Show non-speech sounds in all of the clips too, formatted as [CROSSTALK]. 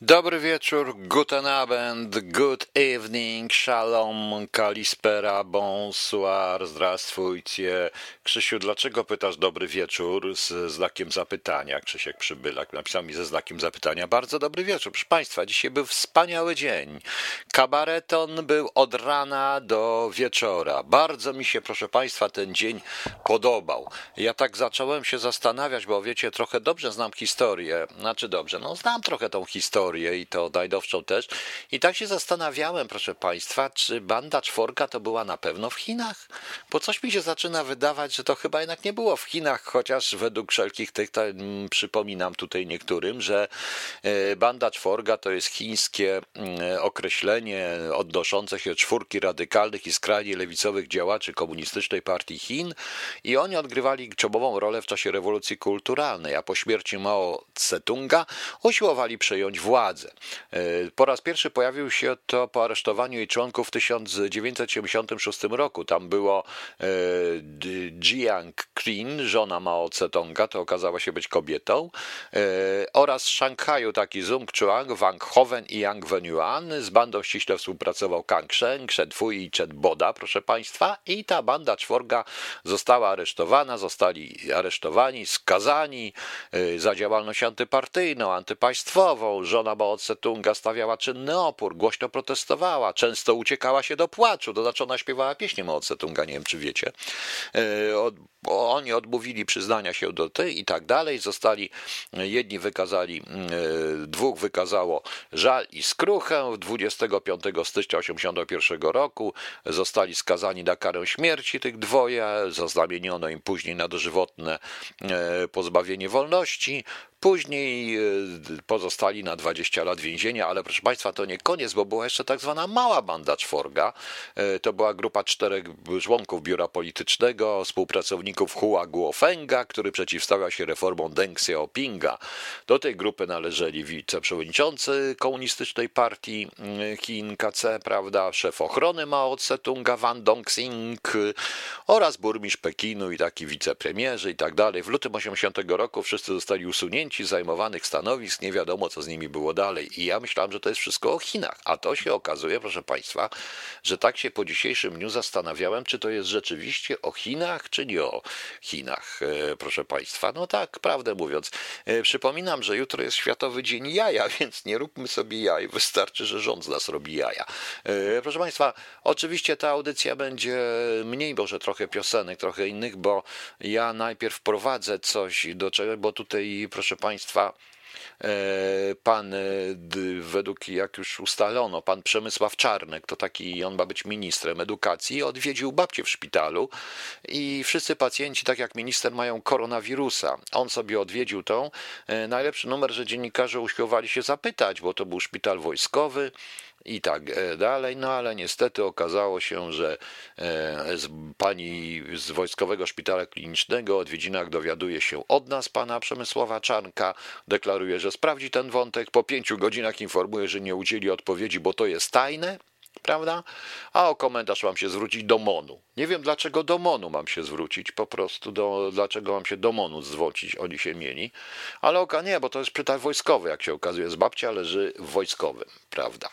Dobry wieczór, guten Abend, good evening, shalom, kalispera, bonsoir, zdrastwujcie. Krzysiu, dlaczego pytasz dobry wieczór z znakiem zapytania? Krzysiek Przybylak napisał mi ze znakiem zapytania. Bardzo dobry wieczór, proszę Państwa, dzisiaj był wspaniały dzień. Kabareton był od rana do wieczora. Bardzo mi się, proszę Państwa, ten dzień podobał. Ja tak zacząłem się zastanawiać, bo wiecie, trochę dobrze znam historię, znaczy dobrze, no znam trochę tą historię, i to najdowszą też. I tak się zastanawiałem, proszę Państwa, czy banda czworga to była na pewno w Chinach? Bo coś mi się zaczyna wydawać, że to chyba jednak nie było w Chinach, chociaż według wszelkich tych, tak, przypominam tutaj niektórym, że e, banda czworga to jest chińskie mm, określenie odnoszące się czwórki radykalnych i skrajnie lewicowych działaczy komunistycznej partii Chin i oni odgrywali czołową rolę w czasie rewolucji kulturalnej, a po śmierci Mao Tse-tunga usiłowali przejąć władzę władzę. E, po raz pierwszy pojawił się to po aresztowaniu jej członków w 1976 roku. Tam było e, Jiang Qin, żona Mao Tse-tonga, to okazała się być kobietą, e, oraz z Szanghaju taki Zung Chuang, Wang Hoven i Yang Wenyuan. Z bandą ściśle współpracował Kang Sheng, Shen Fui i Chet Boda, proszę Państwa. I ta banda czworga została aresztowana, zostali aresztowani, skazani za działalność antypartyjną, antypaństwową. Żona Mao Tse-tunga stawiała czynny opór, głośno protestowała, często uciekała się do płaczu, to znaczy ona śpiewała pieśnię Mao Tse-tunga, nie wiem czy wiecie. E, oni odmówili przyznania się do tej i tak dalej, zostali, jedni wykazali, e, dwóch wykazało żal i skruchę, 25 stycznia 1981 roku zostali skazani na karę śmierci tych dwoje, zaznamieniono im później na dożywotne e, pozbawienie wolności, Później e, pozostali na 20 lat więzienia, ale proszę Państwa, to nie koniec, bo była jeszcze tak zwana mała banda czworga. E, to była grupa czterech członków biura politycznego, współpracowników Hua Guofenga, który przeciwstawiał się reformom Deng Xiaopinga. Do tej grupy należeli wiceprzewodniczący komunistycznej partii mm, Chin KC, prawda, szef ochrony Mao Tse-tunga Wang Dongxing oraz burmistrz Pekinu i taki wicepremierzy i tak dalej. W lutym 80 roku wszyscy zostali usunięci zajmowanych stanowisk, nie wiadomo co z nimi było dalej. I ja myślałem, że to jest wszystko o Chinach, a to się okazuje, proszę Państwa, że tak się po dzisiejszym dniu zastanawiałem, czy to jest rzeczywiście o Chinach, czy nie o Chinach, e, proszę Państwa. No tak, prawdę mówiąc. E, przypominam, że jutro jest Światowy Dzień Jaja, [LAUGHS] więc nie róbmy sobie jaj, wystarczy, że rząd z nas robi jaja. E, proszę Państwa, oczywiście ta audycja będzie mniej może trochę piosenek, trochę innych, bo ja najpierw wprowadzę coś do czego, bo tutaj, proszę Państwa, pan, e, według jak już ustalono, pan Przemysław Czarnek, to taki, on ma być ministrem edukacji, odwiedził babcię w szpitalu i wszyscy pacjenci, tak jak minister, mają koronawirusa. On sobie odwiedził tą. E, najlepszy numer, że dziennikarze usiłowali się zapytać, bo to był szpital wojskowy i tak e, dalej. No ale niestety okazało się, że e, pani z Wojskowego Szpitala Klinicznego o odwiedzinach dowiaduje się od nas, pana Przemysława Czarnka, deklaruje, że sprawdzi ten wątek, po pięciu godzinach informuje, że nie udzieli odpowiedzi, bo to jest tajne. Prawda? A o komentarz mam się zwrócić do MONU. Nie wiem dlaczego do MONU mam się zwrócić, po prostu do, dlaczego mam się do MONU zwrócić, oni się mieli. Ale oka nie, bo to jest szpital wojskowy, jak się okazuje, z babcia leży w wojskowym, prawda?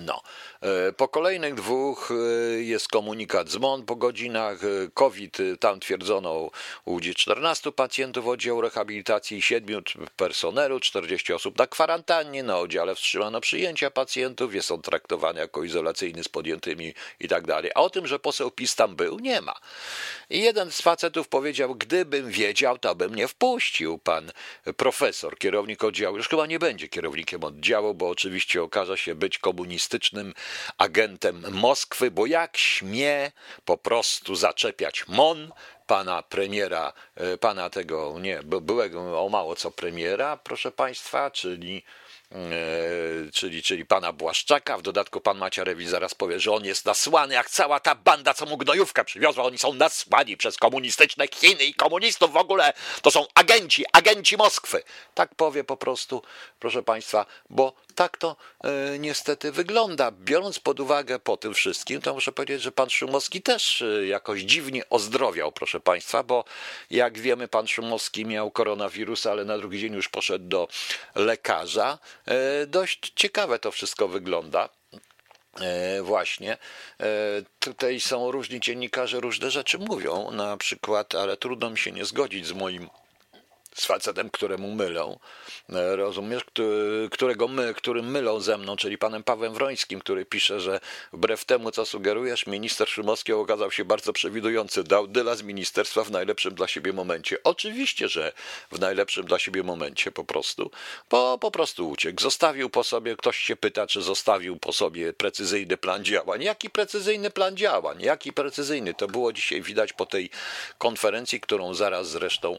No. E, po kolejnych dwóch e, jest komunikat z MON po godzinach. E, COVID, tam twierdzono u 14 pacjentów oddziału rehabilitacji, 7 personelu, 40 osób na kwarantannie, na oddziale wstrzymano przyjęcia pacjentów, jest on traktowany jako izolacyjny z podjętymi i tak dalej. A o tym, że poseł PiS tam był, nie ma. I jeden z facetów powiedział, gdybym wiedział, to bym nie wpuścił. Pan profesor, kierownik oddziału, już chyba nie będzie kierownikiem oddziału, bo oczywiście okaże się być komunistycznym agentem Moskwy, bo jak śmie po prostu zaczepiać MON, pana premiera, e, pana tego, nie, byłego o mało co premiera, proszę państwa, czyli E, czyli, czyli pana Błaszczaka. W dodatku pan Macierewicz zaraz powie, że on jest nasłany jak cała ta banda, co mu gnojówka przywiozła. Oni są nasłani przez komunistyczne Chiny i komunistów w ogóle. To są agenci, agenci Moskwy. Tak powie po prostu, proszę państwa, bo tak to e, niestety wygląda. Biorąc pod uwagę po tym wszystkim, to muszę powiedzieć, że pan Szumowski też e, jakoś dziwnie ozdrowiał, proszę państwa, bo jak wiemy, pan Szumowski miał koronawirusa, ale na drugi dzień już poszedł do lekarza. E, dość ciekawe to wszystko wygląda. Właśnie. Tutaj są różni dziennikarze, różne rzeczy mówią, na przykład, ale trudno mi się nie zgodzić z moim z facetem, któremu mylą, e, rozumiesz, którego my, którym mylą ze mną, czyli panem Pawłem Wrońskim, który pisze, że wbrew temu, co sugerujesz, minister Szymowski okazał się bardzo przewidujący, dał dyla z ministerstwa w najlepszym dla siebie momencie. Oczywiście, że w najlepszym dla siebie momencie po prostu, bo po prostu uciekł. Zostawił po sobie, ktoś się pyta, czy zostawił po sobie precyzyjny plan działań. Jaki precyzyjny plan działań? Jaki precyzyjny? To było dzisiaj widać po tej konferencji, którą zaraz zresztą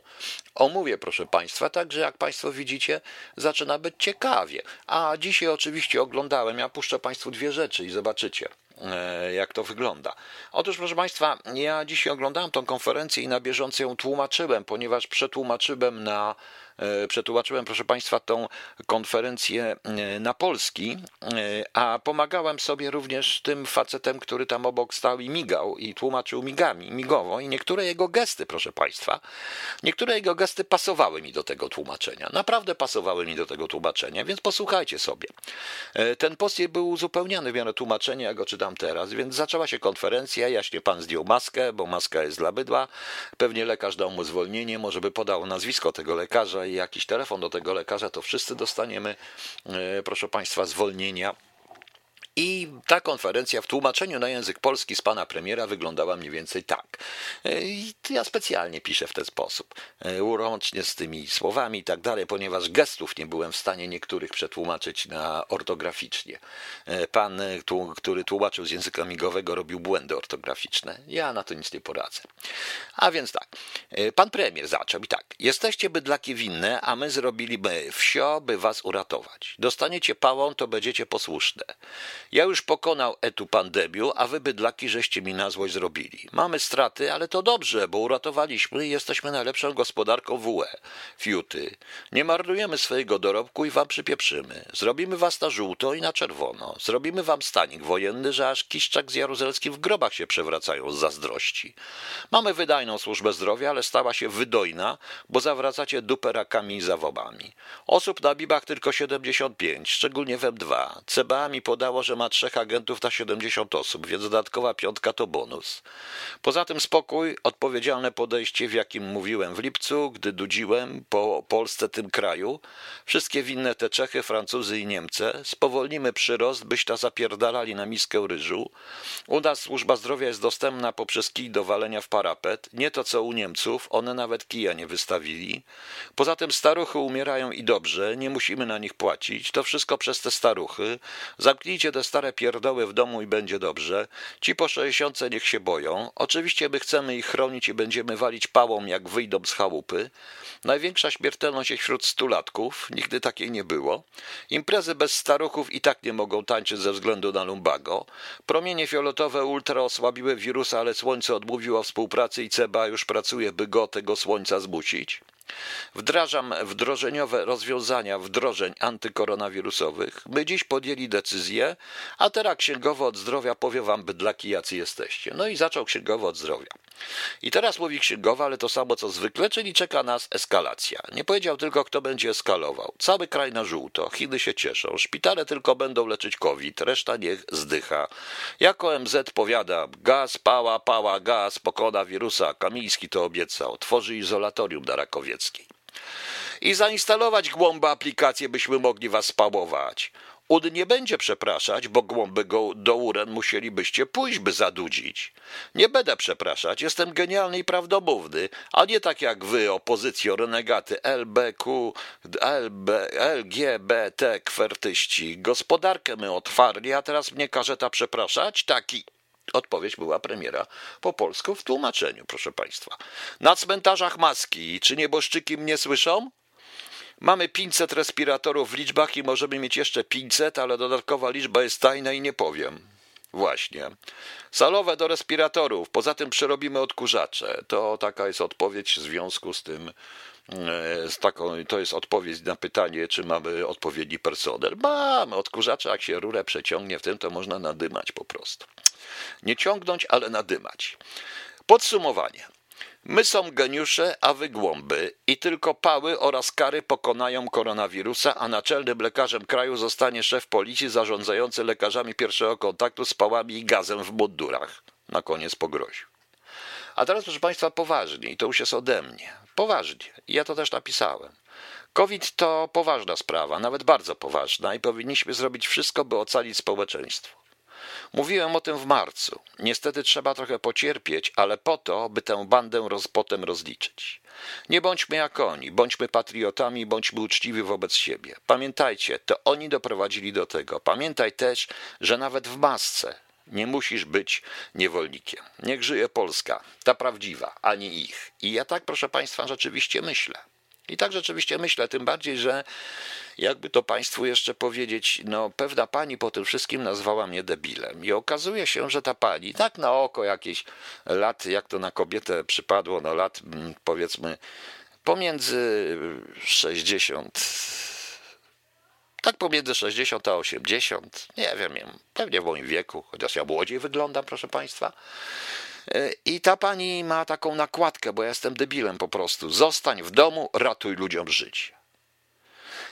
omówię, proszę Państwa. Także jak Państwo widzicie, zaczyna być ciekawie. A dzisiaj oczywiście oglądałem, ja puszczę Państwu dwie rzeczy i zobaczycie e, jak to wygląda. Otóż, proszę Państwa, ja dzisiaj oglądałem tą konferencję i na bieżąco ją tłumaczyłem, ponieważ przetłumaczyłem na przetłumaczyłem, proszę Państwa, tą konferencję e, na polski, e, a pomagałem sobie również tym facetem, który tam obok stał i migał i tłumaczył migami, migowo i niektóre jego gesty, proszę Państwa, niektóre jego gesty pasowały mi do tego tłumaczenia. Naprawdę pasowały mi do tego tłumaczenia, więc posłuchajcie sobie. Ten post był uzupełniany w miarę tłumaczenia, ja go czytam teraz, więc zaczęła się konferencja, jaśnie pan zdjął maskę, bo maska jest dla bydła, pewnie lekarz dał mu zwolnienie, może by podał nazwisko tego lekarza jakiś telefon do tego lekarza, to wszyscy dostaniemy, e, proszę Państwa, zwolnienia i ta konferencja w tłumaczeniu na język polski z pana premiera wyglądała mniej więcej tak. E, I ja specjalnie piszę w ten sposób, e, łącznie z tymi słowami i tak dalej, ponieważ gestów nie byłem w stanie niektórych przetłumaczyć na ortograficznie. E, pan, który tłumaczył z języka migowego, robił błędy ortograficzne. Ja na to nic nie poradzę. A więc tak, pan premier zaczął i tak. Jesteście bydlaki winne, a my zrobiliby wsio, by was uratować. Dostaniecie pałą, to będziecie posłuszne. Ja już pokonał etu pandemiu, a wy bydlaki żeście mi na złość zrobili. Mamy straty, ale to dobrze, bo uratowaliśmy i jesteśmy najlepszą gospodarką WE. Fiuty. Nie marnujemy swojego dorobku i wam przypieprzymy. Zrobimy was na żółto i na czerwono. Zrobimy wam stanik wojenny, że aż Kiszczak z Jaruzelskim w grobach się przewracają z zazdrości. Mamy wydajną służbę zdrowia, ale stała się wydojna, bo zawracacie dupę rakami i zawobami. Osób na bibach tylko 75, szczególnie w M2. CBA mi podało, że ma trzech agentów na 70 osób, więc dodatkowa piątka to bonus. Poza tym spokój, odpowiedzialne podejście, w jakim mówiłem w lipcu, gdy dudziłem po Polsce tym kraju. Wszystkie winne te Czechy, Francuzy i Niemcy. Spowolnimy przyrost, byś ta zapierdalali na miskę ryżu. U nas służba zdrowia jest dostępna poprzez kij do walenia w parapet. Nie to co u Niemców, one nawet kija nie wystawili. Poza tym staruchy umierają i dobrze, nie musimy na nich płacić. To wszystko przez te staruchy. Zamknijcie te stare pierdoły w domu i będzie dobrze. Ci po sześćdziesiątce niech się boją. Oczywiście my chcemy ich chronić i będziemy walić pałą, jak wyjdą z chałupy. Największa śmiertelność jest wśród stulatków. Nigdy takiej nie było. Imprezy bez staruchów i tak nie mogą tańczyć ze względu na lumbago. Promienie fioletowe ultra osłabiły wirusa, ale słońce odmówiło współpracy i CBA już pracuje, by go tego słońca zmusić. Wdrażam wdrożeniowe rozwiązania wdrożeń antykoronawirusowych. My dziś podjęli decyzję, a teraz księgowo od zdrowia powie wam bydlaki jacy jesteście. No i zaczął księgowo od zdrowia. I teraz mówi księgowa, ale to samo co zwykle, czyli czeka nas eskalacja. Nie powiedział tylko, kto będzie eskalował. Cały kraj na żółto, Chiny się cieszą, szpitale tylko będą leczyć COVID, reszta niech zdycha. Jako MZ powiada, gaz, pała, pała, gaz, pokona wirusa, Kamiński to obiecał, tworzy izolatorium na Rakowieckiej. I zainstalować głąba aplikację, byśmy mogli was spałować. UD nie będzie przepraszać, bo głąby go do uren musielibyście pójść, by zadudzić. Nie będę przepraszać, jestem genialny i prawdomówny, a nie tak jak wy, opozycjo, renegaty, LBQ, LB, LGBT, kwertyści. Gospodarkę my otwarli, a teraz mnie każe ta przepraszać? Taki... Odpowiedź była premiera po polsku w tłumaczeniu, proszę państwa. Na cmentarzach maski. Czy nieboszczyki mnie słyszą? Mamy 500 respiratorów w liczbach i możemy mieć jeszcze 500, ale dodatkowa liczba jest tajna i nie powiem. Właśnie. Salowe do respiratorów, poza tym przerobimy odkurzacze. To taka jest odpowiedź w związku z tym, e, z taką, to jest odpowiedź na pytanie, czy mamy odpowiedni personel. Mamy odkurzacze, jak się rurę przeciągnie w tym, to można nadymać po prostu. Nie ciągnąć, ale nadymać. Podsumowanie. My są geniusze, a wy głąby i tylko pały oraz kary pokonają koronawirusa, a naczelnym lekarzem kraju zostanie szef policji zarządzający lekarzami pierwszego kontaktu z pałami i gazem w mundurach. Na koniec pogroził. A teraz, proszę Państwa, poważnie, i to już jest ode mnie. Poważnie. Ja to też napisałem. COVID to poważna sprawa, nawet bardzo poważna, i powinniśmy zrobić wszystko, by ocalić społeczeństwo. Mówiłem o tym w marcu. Niestety trzeba trochę pocierpieć, ale po to, by tę bandę roz, potem rozliczyć. Nie bądźmy jak oni, bądźmy patriotami, bądźmy uczciwi wobec siebie. Pamiętajcie, to oni doprowadzili do tego. Pamiętaj też, że nawet w masce nie musisz być niewolnikiem. Niech żyje Polska, ta prawdziwa, a nie ich. I ja tak, proszę Państwa, rzeczywiście myślę. I tak rzeczywiście myślę, tym bardziej, że jakby to Państwu jeszcze powiedzieć, no pewna pani po tym wszystkim nazwała mnie debilem. I okazuje się, że ta pani, tak na oko jakieś lat, jak to na kobietę przypadło, no lat mm, powiedzmy pomiędzy 60 tak pomiędzy 60 a 80, nie wiem, pewnie w moim wieku, chociaż ja młodziej wyglądam, proszę Państwa. I ta pani ma taką nakładkę, bo ja jestem debilem po prostu. Zostań w domu, ratuj ludziom życie.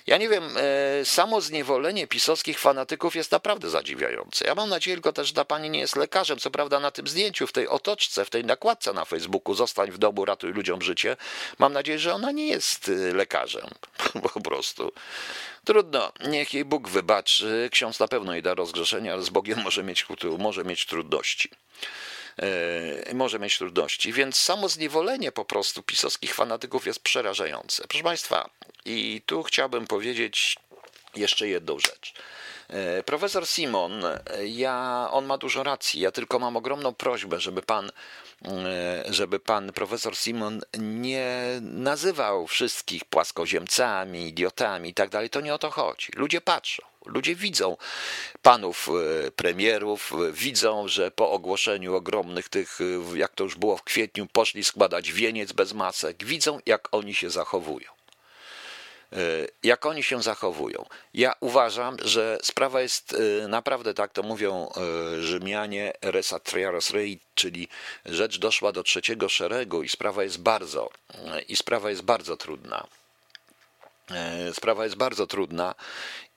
Ja nie wiem, e, samo zniewolenie pisowskich fanatyków jest naprawdę zadziwiające. Ja mam nadzieję tylko też, że ta pani nie jest lekarzem. Co prawda na tym zdjęciu, w tej otoczce, w tej nakładce na Facebooku Zostań w domu, ratuj ludziom życie, mam nadzieję, że ona nie jest e, lekarzem. [LAUGHS] Po prostu. Trudno, niech jej Bóg wybaczy. Ksiądz na pewno jej da rozgrzeszenia, ale z Bogiem może mieć, może mieć trudności. E, może mieć trudności. Więc samo zniewolenie po prostu pisowskich fanatyków jest przerażające. Proszę Państwa, i tu chciałbym powiedzieć jeszcze jedną rzecz. E, profesor Simon, ja, on ma dużo racji. Ja tylko mam ogromną prośbę, żeby pan, e, żeby pan profesor Simon nie nazywał wszystkich płaskoziemcami, idiotami i tak dalej. To nie o to chodzi. Ludzie patrzą. Ludzie widzą panów e, premierów, widzą, że po ogłoszeniu ogromnych tych, jak to już było w kwietniu, poszli składać wieniec bez masek, widzą, jak oni się zachowują. E, jak oni się zachowują. Ja uważam, że sprawa jest e, naprawdę, tak to mówią e, Rzymianie, res triaros rei, czyli rzecz doszła do trzeciego szeregu i sprawa jest bardzo, i sprawa jest bardzo trudna. Sprawa jest bardzo trudna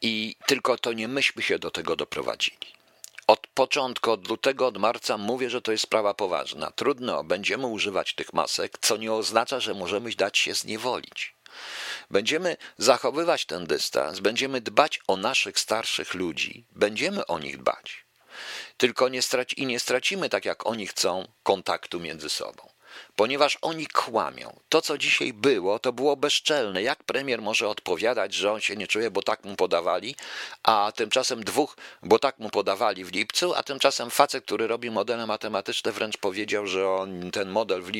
i tylko to nie myśmy się do tego doprowadzili. Od początku, od lutego, od marca mówię, że to jest sprawa poważna. Trudno, będziemy używać tych masek, co nie oznacza, że możemy dać się zniewolić. Będziemy zachowywać ten dystans, będziemy dbać o naszych starszych ludzi, będziemy o nich dbać. Tylko nie straci, i nie stracimy, tak jak oni chcą, kontaktu między sobą ponieważ oni kłamią. To, co dzisiaj było, to było bezczelne. Jak premier może odpowiadać, że on się nie czuje, bo tak mu podawali, a tymczasem dwóch, bo tak mu podawali w lipcu, a tymczasem facet, który robi modele matematyczne, wręcz powiedział, że on ten model w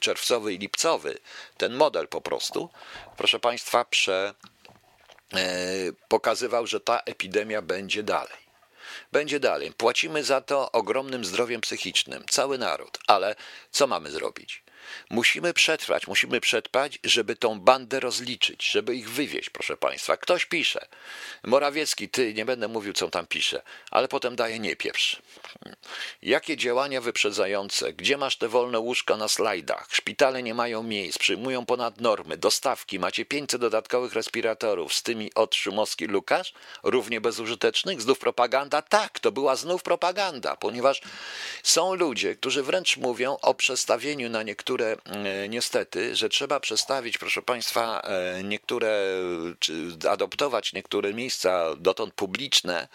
czerwcowy i lipcowy, ten model po prostu, proszę Państwa, prze, e, pokazywał, że ta epidemia będzie dalej. Będzie dalej. Płacimy za to ogromnym zdrowiem psychicznym, cały naród, ale co mamy zrobić? Musimy przetrwać, musimy przetrwać, żeby tą bandę rozliczyć, żeby ich wywieźć, proszę Państwa. Ktoś pisze, Morawiecki, ty, nie będę mówił, co tam pisze, ale potem daje nie pieprz. Jakie działania wyprzedzające? Gdzie masz te wolne łóżka na slajdach? Szpitale nie mają miejsc, przyjmują ponad normy, dostawki, macie 500 dodatkowych respiratorów z tymi od Szumowski Lukasz, równie bezużytecznych? Znów propaganda? Tak, to była znów propaganda, ponieważ są ludzie, którzy wręcz mówią o przestawieniu na niektóre e, niestety, że trzeba przestawić, proszę Państwa, e, niektóre, czy adoptować niektóre miejsca dotąd publiczne,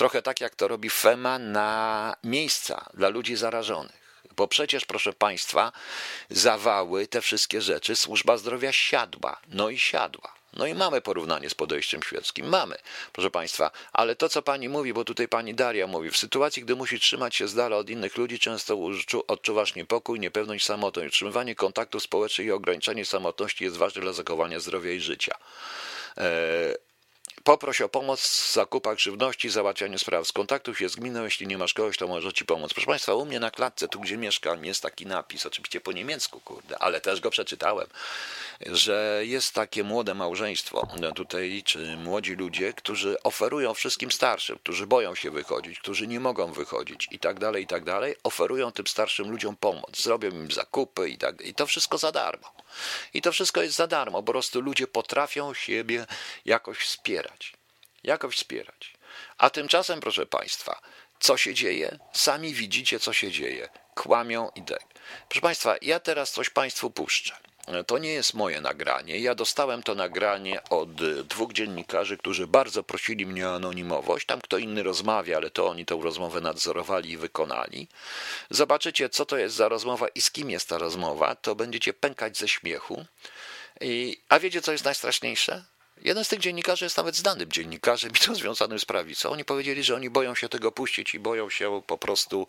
trochę tak jak to robi FEMA, na miejsca dla ludzi zarażonych. Bo przecież, proszę Państwa, zawały, te wszystkie rzeczy, służba zdrowia siadła, no i siadła. No i mamy porównanie z podejściem świeckim. Mamy, proszę Państwa, ale to, co Pani mówi, bo tutaj Pani Daria mówi, w sytuacji, gdy musi trzymać się z dala od innych ludzi, często odczuwasz niepokój, niepewność, samotność. Utrzymywanie kontaktów społecznych i ograniczanie samotności jest ważne dla zachowania zdrowia i życia. Poproś o pomoc w zakupach żywności, załatwianiu spraw. Skontaktuj się z gminą, jeśli nie masz kogoś, to może ci pomóc. Proszę Państwa, u mnie na klatce, tu gdzie mieszkam, jest taki napis, oczywiście po niemiecku, kurde, ale też go przeczytałem, że jest takie młode małżeństwo no tutaj, czy młodzi ludzie, którzy oferują wszystkim starszym, którzy boją się wychodzić, którzy nie mogą wychodzić i tak dalej, i tak dalej, oferują tym starszym ludziom pomoc, zrobią im zakupy i tak, i to wszystko za darmo. I to wszystko jest za darmo, po prostu ludzie potrafią siebie jakoś wspierać. Jakoś wspierać. A tymczasem, proszę Państwa, co się dzieje? Sami widzicie, co się dzieje. Kłamią i tak. Proszę Państwa, ja teraz coś Państwu puszczę. To nie jest moje nagranie. Ja dostałem to nagranie od dwóch dziennikarzy, którzy bardzo prosili mnie o anonimowość. Tam kto inny rozmawia, ale to oni tę rozmowę nadzorowali i wykonali. Zobaczycie, co to jest za rozmowa i z kim jest ta rozmowa. To będziecie pękać ze śmiechu. I, a wiecie, co jest najstraszniejsze? Jeden z tych dziennikarzy jest nawet znanym dziennikarzem i to związanym z prawicą. Oni powiedzieli, że oni boją się tego puścić i boją się po prostu,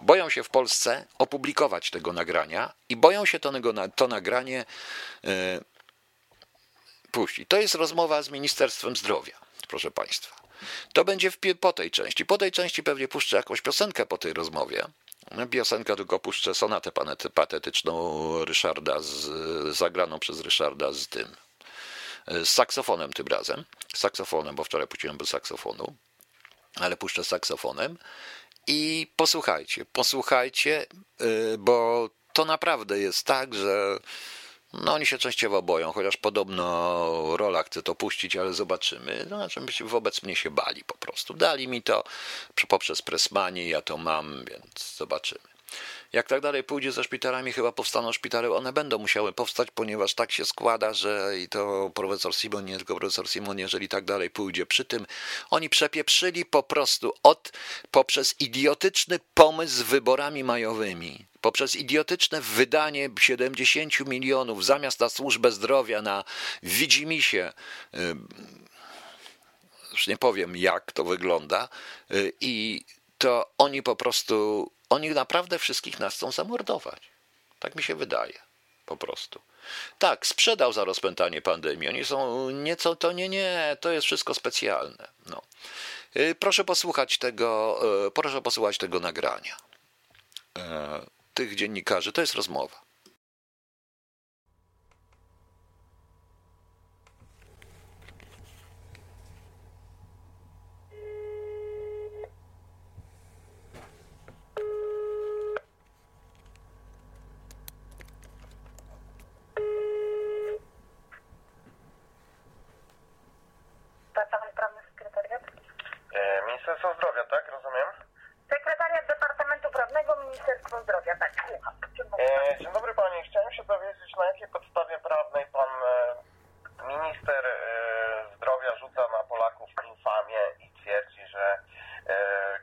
boją się w Polsce opublikować tego nagrania i boją się to, to nagranie e, puścić. To jest rozmowa z Ministerstwem Zdrowia, proszę Państwa. To będzie w, po tej części. Po tej części pewnie puszczę jakąś piosenkę po tej rozmowie. Piosenkę tylko puszczę sonatę patetyczną Ryszarda, z, zagraną przez Ryszarda z tym z saksofonem tym razem. Z saksofonem, bo wczoraj puściłem bez saksofonu, ale puszczę saksofonem. I posłuchajcie, posłuchajcie, y, bo to naprawdę jest tak, że no oni się częściowo boją, chociaż podobno rola chce to puścić, ale zobaczymy. No, znaczy wobec mnie się bali po prostu. Dali mi to poprzez Pressmanie, ja to mam, więc zobaczymy. Jak tak dalej pójdzie ze szpitalami, chyba powstaną szpitale, one będą musiały powstać, ponieważ tak się składa, że i to profesor Simon, nie tylko profesor Simon, jeżeli tak dalej pójdzie. Przy tym oni przepieprzyli po prostu od, poprzez idiotyczny pomysł z wyborami majowymi, poprzez idiotyczne wydanie 70 milionów zamiast na służbę zdrowia, na widzimisię, już nie powiem jak to wygląda, y, i to oni po prostu oni naprawdę wszystkich nas chcą zamordować. Tak mi się wydaje. Po prostu. Tak, sprzedał za rozpętanie pandemii. Oni są nieco, to nie, nie, to jest wszystko specjalne. No. Y, proszę posłuchać tego, y, proszę posłuchać tego nagrania. E, tych dziennikarzy, to jest rozmowa. Ministerstwo Zdrowia, tak? Rozumiem? Sekretariat Departamentu Prawnego Ministerstwo Zdrowia, tak, słucham. E, dzień dobry Pani. Chciałem się dowiedzieć, na jakiej podstawie prawnej Pan e, Minister e, Zdrowia rzuca na Polaków infamię i twierdzi, że e,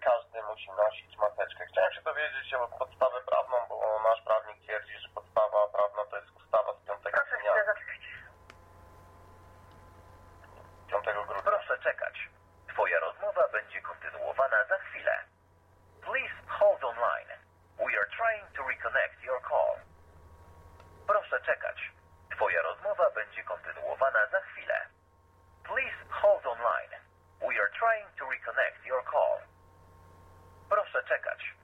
każdy musi nosić maseczkę. Chciałem się dowiedzieć o podstawę prawną, bo nasz prawnik twierdzi, że podstawa prawna to jest ustawa z 5 Proszę dnia, chwilę zaczekać. 5 grudnia. Proszę czekać. Twoja rozmowa będzie kontynuowana za chwilę. Please hold online. We are trying to reconnect your call. Proszę czekać. Twoja rozmowa będzie kontynuowana za chwilę. Please hold online. We are trying to reconnect your call. Proszę czekać.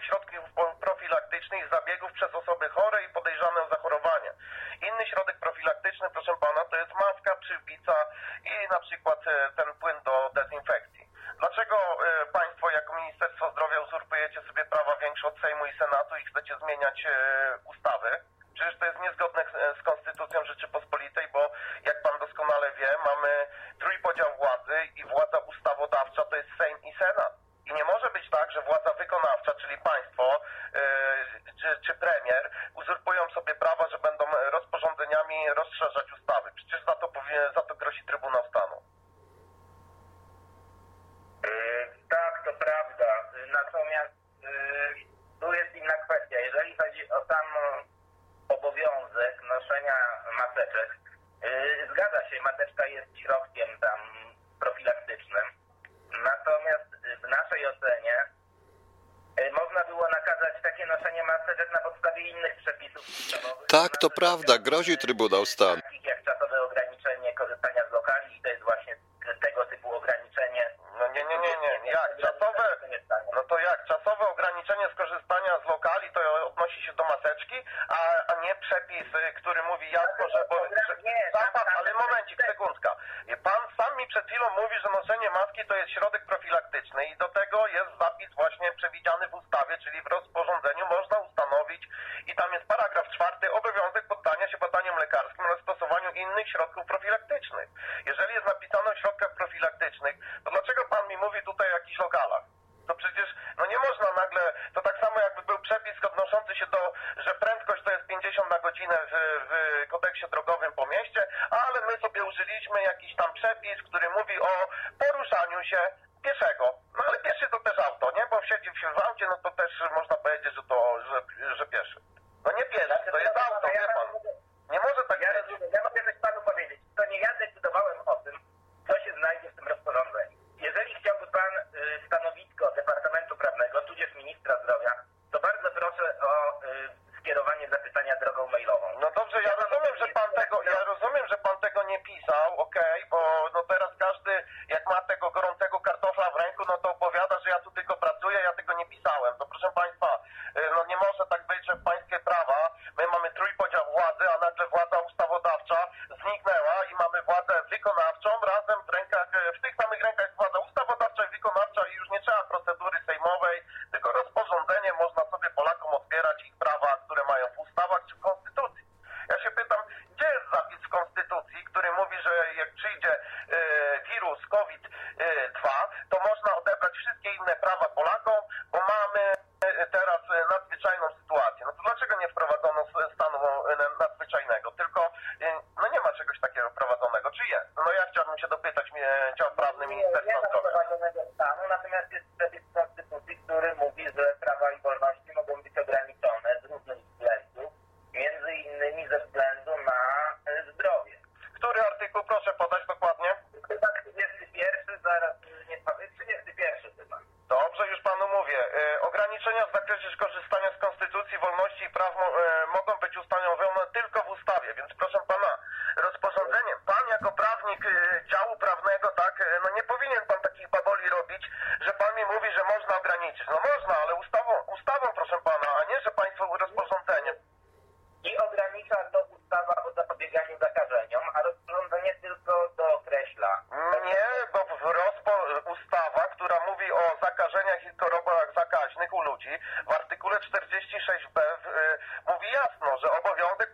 wśród to prawda, grozi Trybunał Stanu. przyszłość można powiedzieć, że to jasno, że obowiązek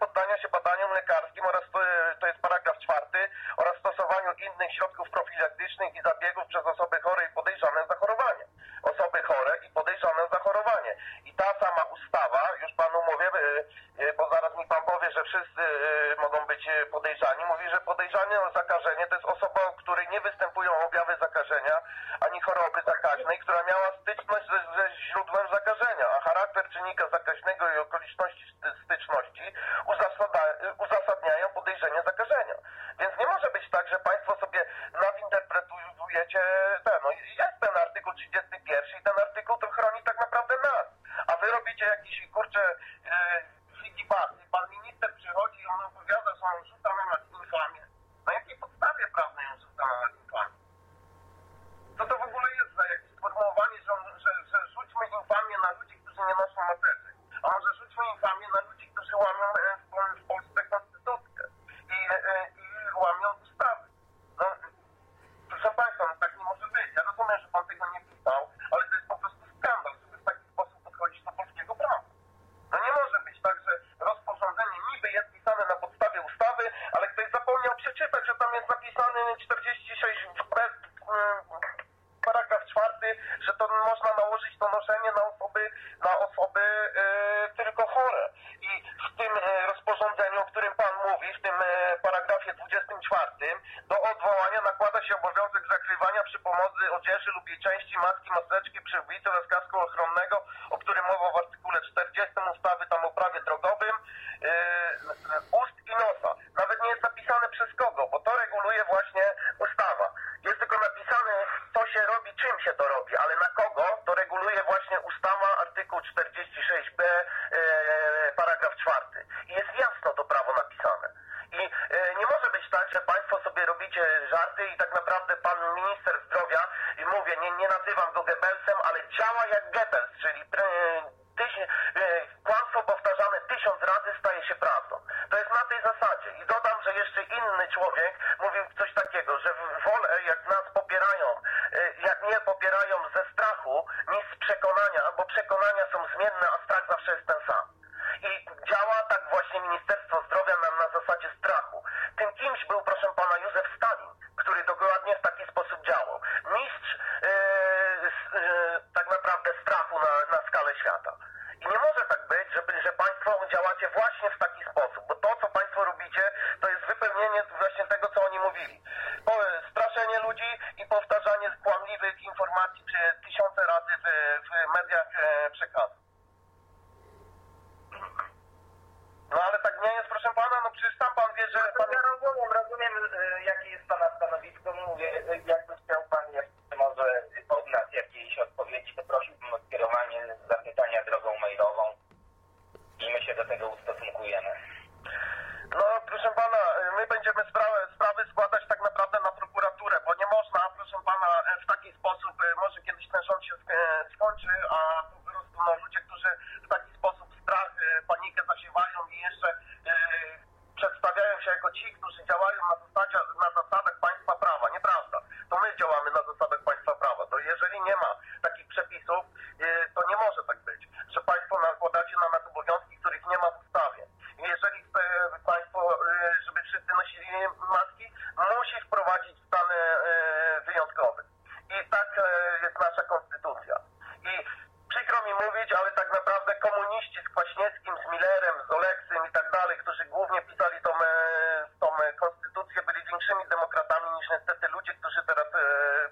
demokratami niż niestety ludzie, którzy teraz e,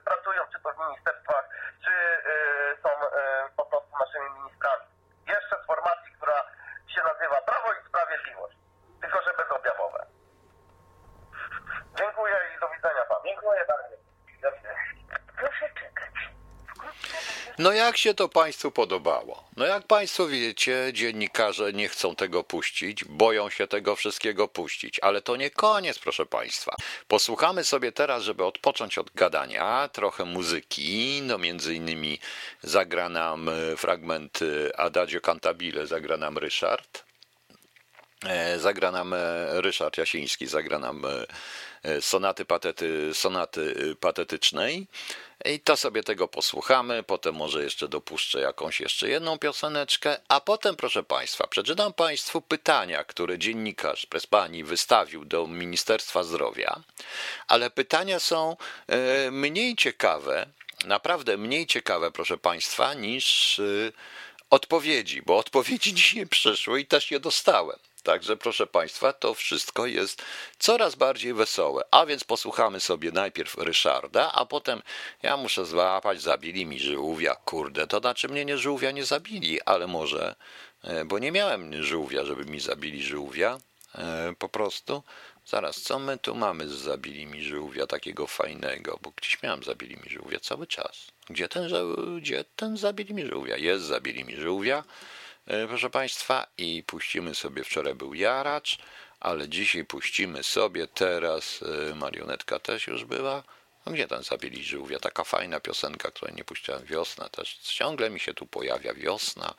pracują czy to w ministerstwach No jak się to Państwu podobało? No jak Państwo wiecie, dziennikarze nie chcą tego puścić, boją się tego wszystkiego puścić, ale to nie koniec, proszę Państwa. Posłuchamy sobie teraz, żeby odpocząć od gadania, trochę muzyki, no między innymi zagra nam e, fragment e, Adagio Cantabile, zagra nam Ryszard. E, zagra nam e, Ryszard Jasiński, zagra nam e, sonaty, patety, sonaty patetycznej. I to sobie tego posłuchamy, potem może jeszcze dopuszczę jakąś jeszcze jedną pioseneczkę, a potem proszę Państwa, przeczytam Państwu pytania, które dziennikarz Prespani wystawił do Ministerstwa Zdrowia, ale pytania są mniej ciekawe, naprawdę mniej ciekawe proszę Państwa niż odpowiedzi, bo odpowiedzi [LAUGHS] dzisiaj przyszły i też je dostałem. Także proszę Państwa, to wszystko jest coraz bardziej wesołe. A więc posłuchamy sobie najpierw Ryszarda, a potem ja muszę złapać, zabili mi żółwia. Kurde, to znaczy mnie nie żółwia nie zabili, ale może, e, bo nie miałem żółwia, żeby mi zabili żółwia. E, po prostu. Zaraz, co my tu mamy z zabili mi żółwia takiego fajnego? Bo gdzieś miałem zabili mi żółwia cały czas. Gdzie ten, gdzie ten zabili mi żółwia? Jest zabili mi żółwia, proszę Państwa, i puścimy sobie, wczoraj był jaracz, ale dzisiaj puścimy sobie teraz, e, marionetka też już była. No gdzie ten zabili żółwia? Taka fajna piosenka, której nie puściłem. Wiosna też. Ciągle mi się tu pojawia wiosna,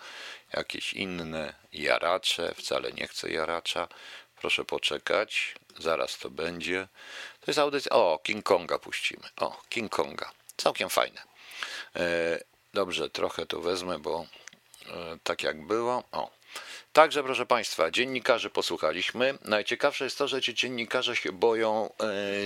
jakieś inne jaracze. Wcale nie chcę jaracza. Proszę poczekać. Zaraz to będzie. To jest audycja. O, King Konga puścimy. O, King Konga. Całkiem fajne. E, dobrze, trochę to wezmę, bo e, tak jak było. O. Także, proszę Państwa, dziennikarzy posłuchaliśmy. Najciekawsze jest to, że ci dziennikarze się boją,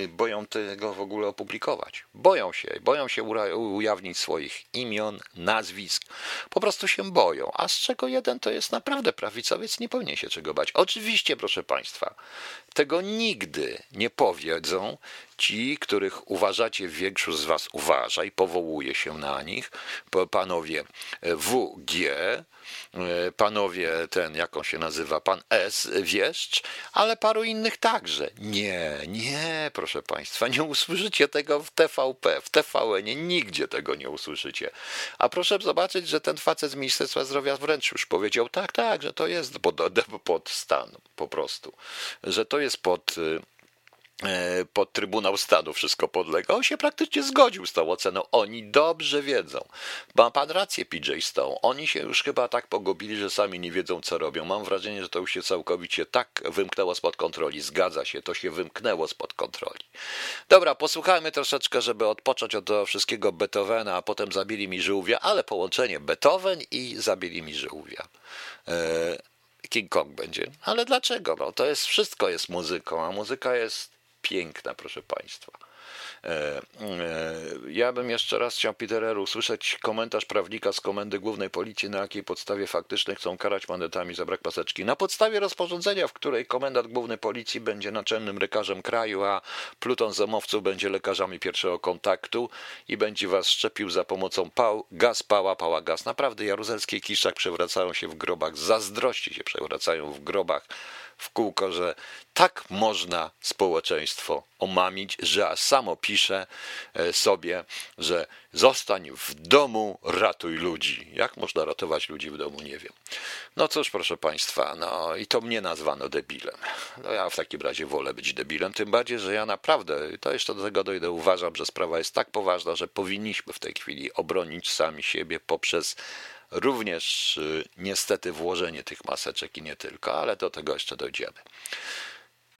e, boją tego w ogóle opublikować. Boją się, boją się ujawnić swoich imion, nazwisk. Po prostu się boją. A z czego jeden to jest naprawdę prawicowiec, nie powinien się czego bać. Oczywiście, proszę Państwa, tego nigdy nie powiedzą ci, których uważacie, większość z Was uważa i powołuje się na nich, panowie WG, e, panowie ten, jak on się nazywa, pan S, wieszcz, ale paru innych także. Nie, nie, proszę Państwa, nie usłyszycie tego w TVP, w TVN, nigdzie tego nie usłyszycie. A proszę zobaczyć, że ten facet z Ministerstwa Zdrowia wręcz już powiedział, tak, tak, że to jest pod, pod stan, po prostu, że to jest pod... y, e, pod Trybunał Stanu wszystko podlega. On się praktycznie zgodził z tą oceną. Oni dobrze wiedzą. Ma pan rację, PJ Stone. Oni się już chyba tak pogubili, że sami nie wiedzą, co robią. Mam wrażenie, że to już się całkowicie tak wymknęło spod kontroli. Zgadza się, to się wymknęło spod kontroli. Dobra, posłuchajmy troszeczkę, żeby odpocząć od tego wszystkiego Beethovena, a potem zabili mi żółwia, ale połączenie Beethoven i zabili mi żółwia. E, King Kong będzie. Ale dlaczego? No, to jest wszystko jest muzyką, a muzyka jest piękna, proszę Państwa. E, e, Ja bym jeszcze raz chciał, Peterer, usłyszeć komentarz prawnika z Komendy Głównej Policji, na jakiej podstawie faktycznej chcą karać mandatami za brak maseczki. Na podstawie rozporządzenia, w której Komendant Główny Policji będzie naczelnym lekarzem kraju, a pluton zamowców będzie lekarzami pierwszego kontaktu i będzie was szczepił za pomocą pał, gaz, pała, pała, gaz. Naprawdę Jaruzelski i Kiszczak przewracają się w grobach, zazdrości się przewracają w grobach w kółko, że tak można społeczeństwo omamić, że aż samo pisze e, sobie, że zostań w domu, ratuj ludzi. Jak można ratować ludzi w domu, nie wiem. No cóż, proszę Państwa, no i to mnie nazwano debilem. No ja w takim razie wolę być debilem, tym bardziej, że ja naprawdę, to jeszcze do tego dojdę, uważam, że sprawa jest tak poważna, że powinniśmy w tej chwili obronić sami siebie poprzez również y, niestety włożenie tych maseczek i nie tylko, ale do tego jeszcze dojdziemy.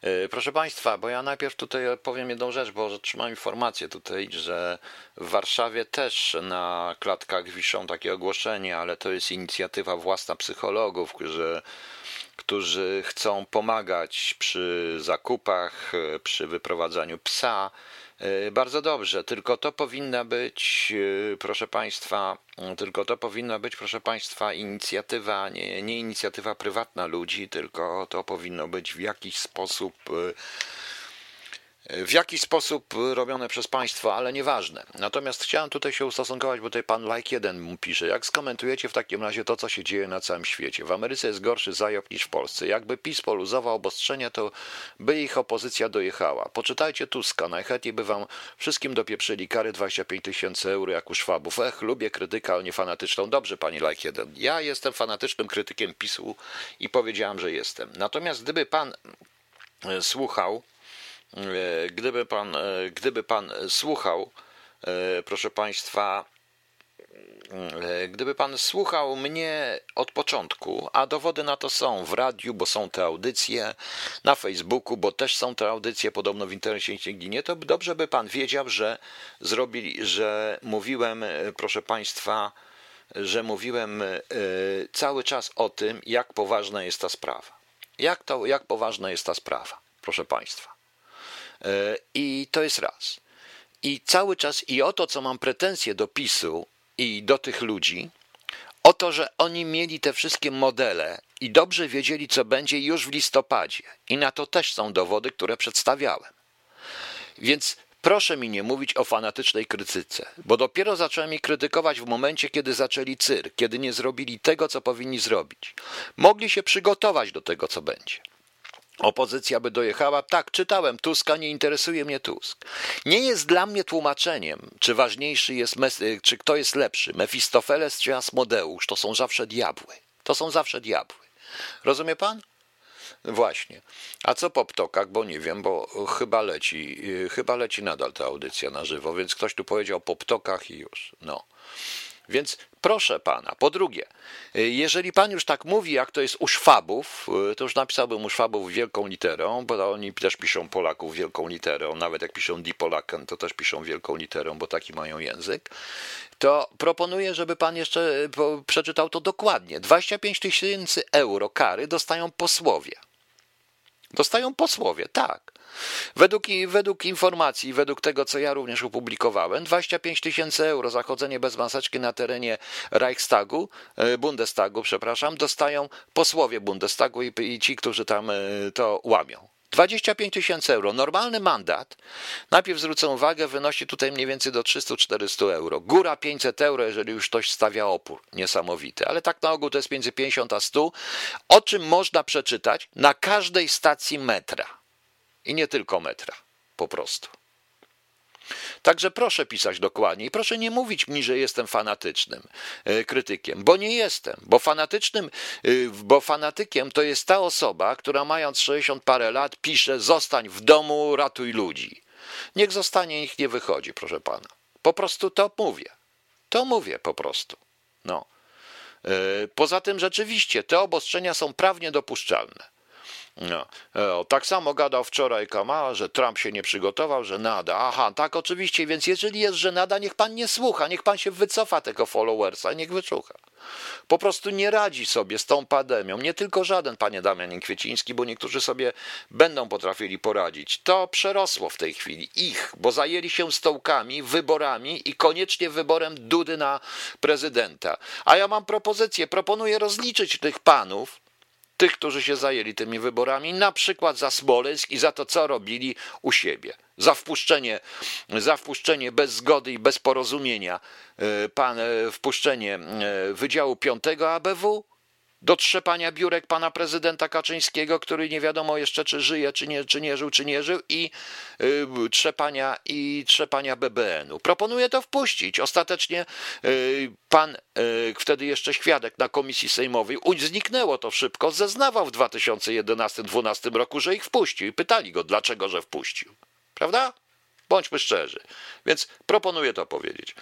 Y, Proszę Państwa, bo ja najpierw tutaj powiem jedną rzecz, bo otrzymałem informację tutaj, że w Warszawie też na klatkach wiszą takie ogłoszenia, ale to jest inicjatywa własna psychologów, którzy, chcą pomagać przy zakupach, y, przy wyprowadzaniu psa. Y, Bardzo dobrze, tylko to powinna być, y, proszę Państwa, tylko to powinna być, proszę Państwa, inicjatywa, nie, nie inicjatywa prywatna ludzi, tylko to powinno być w jakiś sposób. W jakiś sposób robione przez państwo, ale nieważne. Natomiast chciałem tutaj się ustosunkować, bo tutaj pan Like 1 mu pisze, jak skomentujecie w takim razie to, co się dzieje na całym świecie? W Ameryce jest gorszy zajob niż w Polsce. Jakby PiS poluzował obostrzenia, to by ich opozycja dojechała. Poczytajcie Tuska, najchętniej by wam wszystkim dopieprzyli kary 25 tysięcy euro jak u Szwabów. Ech, lubię krytykę, ale nie fanatyczną. Dobrze, pani Like 1. Ja jestem fanatycznym krytykiem PiSu i powiedziałam, że jestem. Natomiast gdyby pan e, słuchał, Gdyby pan, e, gdyby pan słuchał, e, proszę państwa, e, gdyby pan słuchał mnie od początku, a dowody na to są w radiu, bo są te audycje, na Facebooku, bo też są te audycje, podobno w internecie się ginie, to dobrze by pan wiedział, że zrobili, że mówiłem, e, proszę państwa, że mówiłem e, cały czas o tym, jak poważna jest ta sprawa. Jak, to, jak poważna jest ta sprawa, proszę państwa. E, I to jest raz. I cały czas i o to, co mam pretensje do PiSu i do tych ludzi, o to, że oni mieli te wszystkie modele i dobrze wiedzieli, co będzie już w listopadzie. I na to też są dowody, które przedstawiałem. Więc proszę mi nie mówić o fanatycznej krytyce, bo dopiero zacząłem ich krytykować w momencie, kiedy zaczęli cyrk, kiedy nie zrobili tego, co powinni zrobić. Mogli się przygotować do tego, co będzie. Opozycja by dojechała. Tak, czytałem Tuska, nie interesuje mnie Tusk. Nie jest dla mnie tłumaczeniem, czy ważniejszy jest, czy kto jest lepszy, Mefistofeles czy Asmodeusz. To są zawsze diabły. To są zawsze diabły. Rozumie pan? Właśnie. A co po ptokach? Bo nie wiem, bo chyba leci, chyba leci nadal ta audycja na żywo, więc ktoś tu powiedział po ptokach i już. No. Więc proszę pana. Po drugie, jeżeli pan już tak mówi, jak to jest u Szwabów, to już napisałbym u Szwabów wielką literą, bo oni też piszą Polaków wielką literą, nawet jak piszą Die Polaken, to też piszą wielką literą, bo taki mają język. To proponuję, żeby pan jeszcze przeczytał to dokładnie. 25 tysięcy euro kary dostają posłowie. Dostają posłowie, tak. Według, według informacji, według tego, co ja również opublikowałem, 25 tysięcy euro za chodzenie bez maseczki na terenie Reichstagu, e, Bundestagu, przepraszam, dostają posłowie Bundestagu i, i ci, którzy tam e, to łamią. 25 tysięcy euro. Normalny mandat, najpierw zwrócę uwagę, wynosi tutaj mniej więcej do 300-400 euro. Góra 500 euro, jeżeli już ktoś stawia opór. Niesamowity. Ale tak na ogół to jest między 50 a 100. O czym można przeczytać na każdej stacji metra. I nie tylko metra, po prostu. Także proszę pisać dokładnie i proszę nie mówić mi, że jestem fanatycznym e, krytykiem, bo nie jestem, bo fanatycznym, e, bo fanatykiem to jest ta osoba, która mając 60 parę lat pisze zostań w domu, ratuj ludzi. Niech zostanie, niech nie wychodzi, proszę pana. Po prostu to mówię. To mówię po prostu. No. E, poza tym rzeczywiście te obostrzenia są prawnie dopuszczalne. No. E, tak samo gadał wczoraj Kamala, że Trump się nie przygotował, że nada. Aha, tak oczywiście, więc jeżeli jest, że nada, niech pan nie słucha, niech pan się wycofa tego followersa, niech wyczucha. Po prostu nie radzi sobie z tą pandemią. Nie tylko żaden, panie Damian Kwieciński, bo niektórzy sobie będą potrafili poradzić. To przerosło w tej chwili ich, bo zajęli się stołkami, wyborami i koniecznie wyborem Dudy na prezydenta. A ja mam propozycję, proponuję rozliczyć tych panów, tych, którzy się zajęli tymi wyborami, na przykład za Smoleńsk i za to, co robili u siebie. Za wpuszczenie, za wpuszczenie bez zgody i bez porozumienia, e, pan, e, wpuszczenie e, Wydziału 5 ABW, do trzepania biurek pana prezydenta Kaczyńskiego, który nie wiadomo jeszcze, czy żyje, czy nie, czy nie żył, czy nie żył, i y, trzepania, i trzepania BBN-u. Proponuję to wpuścić. Ostatecznie y, pan, y, wtedy jeszcze świadek na komisji sejmowej, zniknęło to szybko, zeznawał w 2011-2012 roku, że ich wpuścił i pytali go, dlaczego, że wpuścił. Prawda? Bądźmy szczerzy. Więc proponuję to powiedzieć.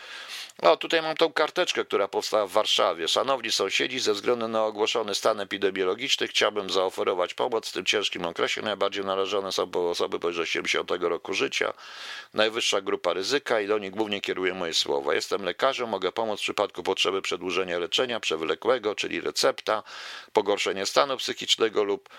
O, tutaj mam tą karteczkę, która powstała w Warszawie. Szanowni sąsiedzi, ze względu na ogłoszony stan epidemiologiczny chciałbym zaoferować pomoc w tym ciężkim okresie. Najbardziej narażone są osoby powyżej 70 roku życia, najwyższa grupa ryzyka i do nich głównie kieruję moje słowa. Jestem lekarzem, mogę pomóc w przypadku potrzeby przedłużenia leczenia przewlekłego, czyli recepta, pogorszenie stanu psychicznego lub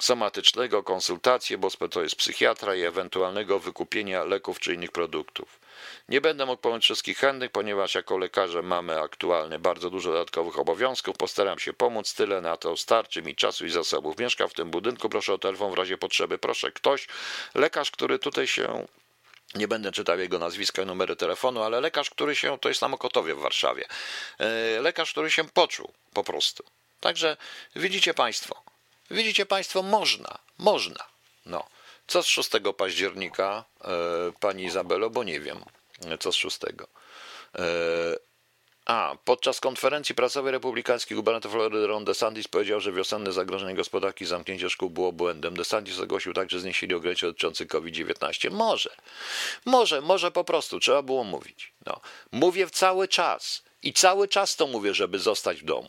somatycznego, konsultacje, bo to jest psychiatra i ewentualnego wykupienia leków czy innych produktów. Nie będę mógł pomóc wszystkich chętnych, ponieważ jako lekarze mamy aktualnie bardzo dużo dodatkowych obowiązków. Postaram się pomóc, tyle na to starczy mi czasu i zasobów. Mieszkam w tym budynku, proszę o telefon w razie potrzeby. Proszę ktoś, lekarz, który tutaj się nie będę czytał jego nazwiska i numery telefonu, ale lekarz, który się, to jest na Mokotowie w Warszawie, e, lekarz, który się poczuł po prostu. Także widzicie Państwo, widzicie Państwo, można, można. No. Co z 6 października, e, pani Izabelo, bo nie wiem, co z 6. E, a, podczas konferencji prasowej republikański gubernator Florydy Ron DeSantis powiedział, że wiosenne zagrożenie gospodarki i zamknięcie szkół było błędem. DeSantis ogłosił także zniesienie ograniczeń dotyczących COVID-19. Może, może, może po prostu trzeba było mówić. No. Mówię cały czas i cały czas to mówię, żeby zostać w domu.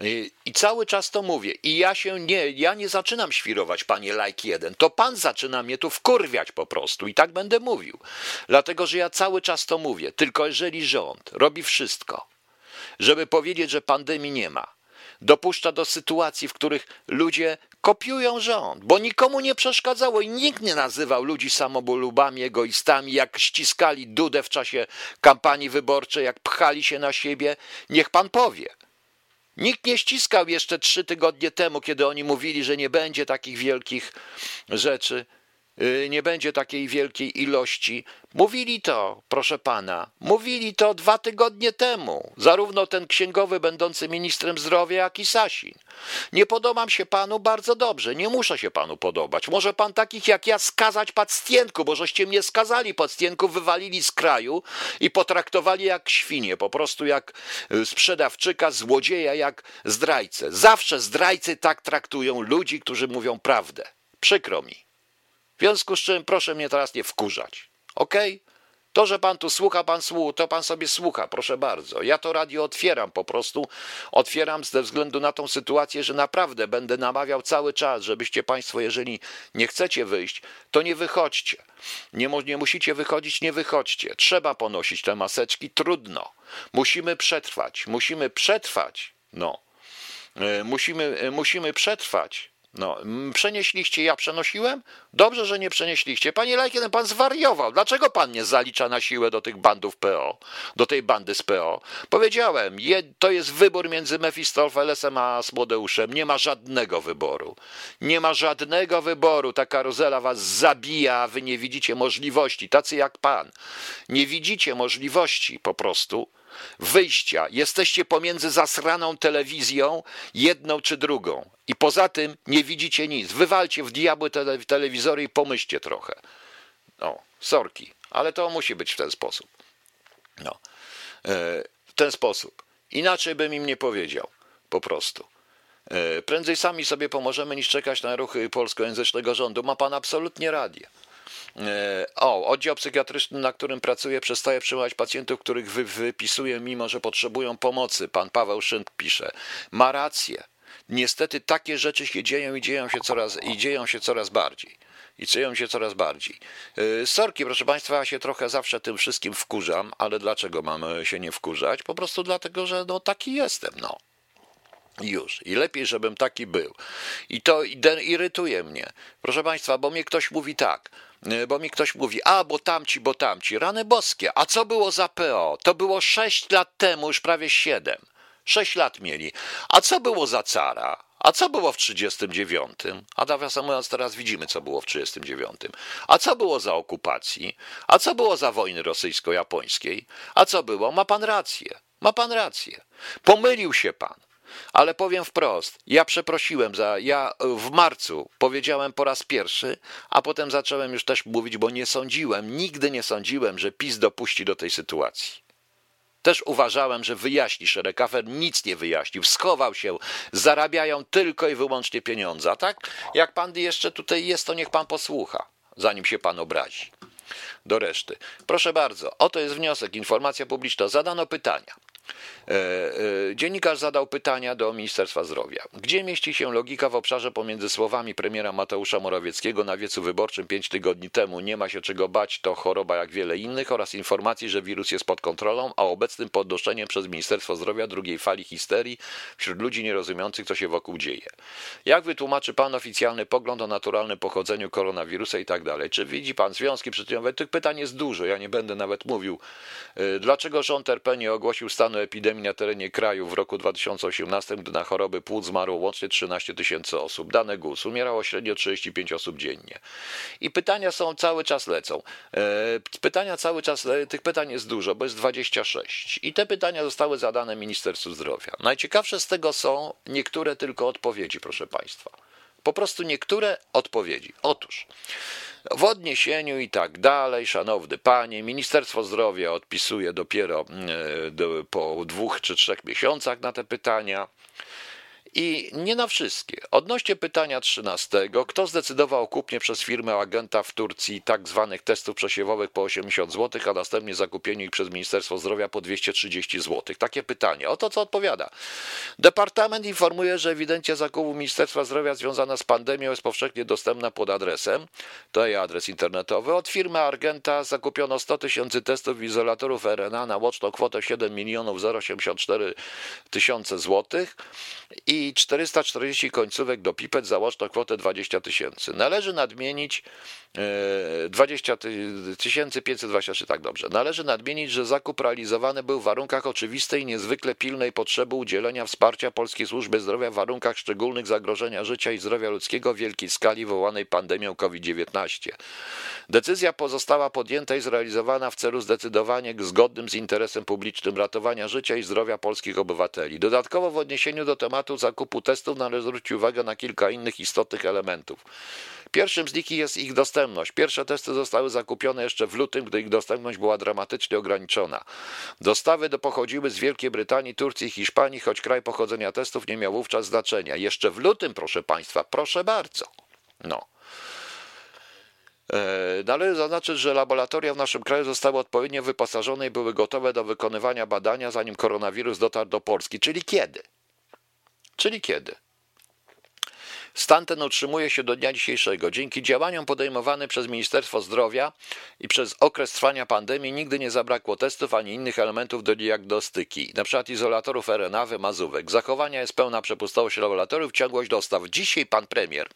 I, cały czas to mówię. I ja się nie, ja nie zaczynam świrować, panie like jeden. To pan zaczyna mnie tu wkurwiać po prostu i tak będę mówił. Dlatego, że ja cały czas to mówię. Tylko jeżeli rząd robi wszystko, żeby powiedzieć, że pandemii nie ma, dopuszcza do sytuacji, w których ludzie kopiują rząd, bo nikomu nie przeszkadzało i nikt nie nazywał ludzi samobolubami, egoistami, jak ściskali dudę w czasie kampanii wyborczej, jak pchali się na siebie. Niech pan powie. Nikt nie ściskał jeszcze trzy tygodnie temu, kiedy oni mówili, że nie będzie takich wielkich rzeczy. Y, nie będzie takiej wielkiej ilości. Mówili to, proszę pana, mówili to dwa tygodnie temu, zarówno ten księgowy będący ministrem zdrowia, jak i Sasin. Nie podobam się panu bardzo dobrze, nie muszę się panu podobać. Może pan takich jak ja skazać pacjentku, bo żeście mnie skazali pacjentku, wywalili z kraju i potraktowali jak świnie, po prostu jak y, sprzedawczyka, złodzieja, jak zdrajcę. Zawsze zdrajcy tak traktują ludzi, którzy mówią prawdę. Przykro mi. W związku z czym proszę mnie teraz nie wkurzać. Ok? To, że pan tu słucha, pan słucha, to pan sobie słucha, proszę bardzo. Ja to radio otwieram po prostu. Otwieram ze względu na tą sytuację, że naprawdę będę namawiał cały czas, żebyście państwo, jeżeli nie chcecie wyjść, to nie wychodźcie. Nie, nie musicie wychodzić, nie wychodźcie. Trzeba ponosić te maseczki, trudno. Musimy przetrwać, musimy przetrwać. No. E, musimy, e, musimy przetrwać. No, przenieśliście, ja przenosiłem? Dobrze, że nie przenieśliście. Panie Lajkien, pan zwariował. Dlaczego pan nie zalicza na siłę do tych bandów PO, do tej bandy z PO? Powiedziałem, je, to jest wybór między Mefistofelesem a Smodeuszem. Nie ma żadnego wyboru. Nie ma żadnego wyboru. Ta karuzela was zabija, wy nie widzicie możliwości. Tacy jak pan. Nie widzicie możliwości po prostu wyjścia. Jesteście pomiędzy zasraną telewizją, jedną czy drugą. I poza tym nie widzicie nic. Wywalcie w diabły tele, telewizory i pomyślcie trochę. No, sorki, ale to musi być w ten sposób. No, e, w ten sposób. Inaczej bym im nie powiedział. Po prostu. E, prędzej sami sobie pomożemy niż czekać na ruchy polskojęzycznego rządu. Ma pan absolutnie rację. E, o, oddział psychiatryczny, na którym pracuję, przestaje przyjmować pacjentów, których wy, mimo że potrzebują pomocy. Pan Paweł Szynk pisze. Ma rację. Niestety takie rzeczy się dzieją i dzieją się coraz, i dzieją się coraz bardziej. I dzieją się coraz bardziej. E, sorki, proszę Państwa, ja się trochę zawsze tym wszystkim wkurzam, ale dlaczego mamy się nie wkurzać? Po prostu dlatego, że no taki jestem, no. Już. I lepiej, żebym taki był. I to irytuje mnie. Proszę Państwa, bo mnie ktoś mówi tak, bo mi ktoś mówi, a bo tamci, bo tamci. Rany boskie. A co było za PO? To było sześć lat temu, już prawie siedem. Sześć lat mieli. A co było za cara? A co było w 39? A nawiasem mówiąc, teraz widzimy, co było w 39. A co było za okupacji? A co było za wojny rosyjsko-japońskiej? A co było? Ma pan rację. Ma pan rację. Pomylił się pan. Ale powiem wprost, ja przeprosiłem za, ja w marcu powiedziałem po raz pierwszy, a potem zacząłem już też mówić, bo nie sądziłem, nigdy nie sądziłem, że PiS dopuści do tej sytuacji. Też uważałem, że wyjaśni szereg afer, nic nie wyjaśnił, schował się, zarabiają tylko i wyłącznie pieniądze. Tak, jak pan jeszcze tutaj jest, to niech pan posłucha, zanim się pan obrazi. Do reszty. Proszę bardzo, oto jest wniosek, informacja publiczna. Zadano pytania. E, e, dziennikarz zadał pytania do Ministerstwa Zdrowia. Gdzie mieści się logika w obszarze pomiędzy słowami premiera Mateusza Morawieckiego na wiecu wyborczym pięć tygodni temu nie ma się czego bać, to choroba jak wiele innych oraz informacji, że wirus jest pod kontrolą, a obecnym podnoszeniem przez Ministerstwo Zdrowia drugiej fali histerii wśród ludzi nierozumiejących, co się wokół dzieje. Jak wytłumaczy pan oficjalny pogląd o naturalnym pochodzeniu koronawirusa i tak dalej? Czy widzi pan związki przyczynowe? Tych pytań jest dużo, ja nie będę nawet mówił. E, dlaczego rząd RP nie ogłosił stanu epidemii na terenie kraju w roku 2018, gdy na choroby płuc zmarło łącznie 13 tysięcy osób. Dane GUS umierało średnio 35 osób dziennie. I pytania są cały czas lecą. E, pytania cały czas, tych pytań jest dużo, bo jest 26. I te pytania zostały zadane Ministerstwu Zdrowia. Najciekawsze z tego są niektóre tylko odpowiedzi, proszę Państwa. Po prostu niektóre odpowiedzi. Otóż w odniesieniu i tak dalej, szanowny panie, Ministerstwo Zdrowia odpisuje dopiero e, po dwóch czy trzech miesiącach na te pytania. I nie na wszystkie. Odnośnie pytania 13, kto zdecydował o kupnie przez firmę agenta w Turcji tak zwanych testów przesiewowych po 80 zł, a następnie zakupieniu ich przez Ministerstwo Zdrowia po 230 zł? Takie pytanie. Oto co odpowiada. Departament informuje, że ewidencja zakupu Ministerstwa Zdrowia związana z pandemią jest powszechnie dostępna pod adresem, to jest adres internetowy. Od firmy Argenta zakupiono 100 tysięcy testów izolatorów RNA na łączną kwotę 7 milionów 084 tysiące złotych i i 440 końcówek do pipet za łączną kwotę 20 tysięcy. Należy nadmienić 20 523, tak dobrze. Należy nadmienić, że zakup realizowany był w warunkach oczywistej niezwykle pilnej potrzeby udzielenia wsparcia Polskiej Służby Zdrowia w warunkach szczególnych zagrożenia życia i zdrowia ludzkiego w wielkiej skali wywołanej pandemią COVID-19. Decyzja pozostała podjęta i zrealizowana w celu zdecydowanie zgodnym z interesem publicznym ratowania życia i zdrowia polskich obywateli. Dodatkowo w odniesieniu do tematu zakupu testów należy zwrócić uwagę na kilka innych istotnych elementów. Pierwszym z nich jest ich dostępność. Pierwsze testy zostały zakupione jeszcze w lutym, gdy ich dostępność była dramatycznie ograniczona. Dostawy do pochodziły z Wielkiej Brytanii, Turcji i Hiszpanii, choć kraj pochodzenia testów nie miał wówczas znaczenia. Jeszcze w lutym, proszę Państwa, proszę bardzo. No. E, należy zaznaczyć, że laboratoria w naszym kraju zostały odpowiednio wyposażone i były gotowe do wykonywania badania, zanim koronawirus dotarł do Polski. Czyli kiedy? Czyli kiedy? Stan ten utrzymuje się do dnia dzisiejszego. Dzięki działaniom podejmowanym przez Ministerstwo Zdrowia i przez okres trwania pandemii nigdy nie zabrakło testów ani innych elementów do diagnostyki, np. izolatorów RNA, wymazówek. Zachowania jest pełna przepustowość laboratoriów, ciągłość dostaw. Dzisiaj pan premier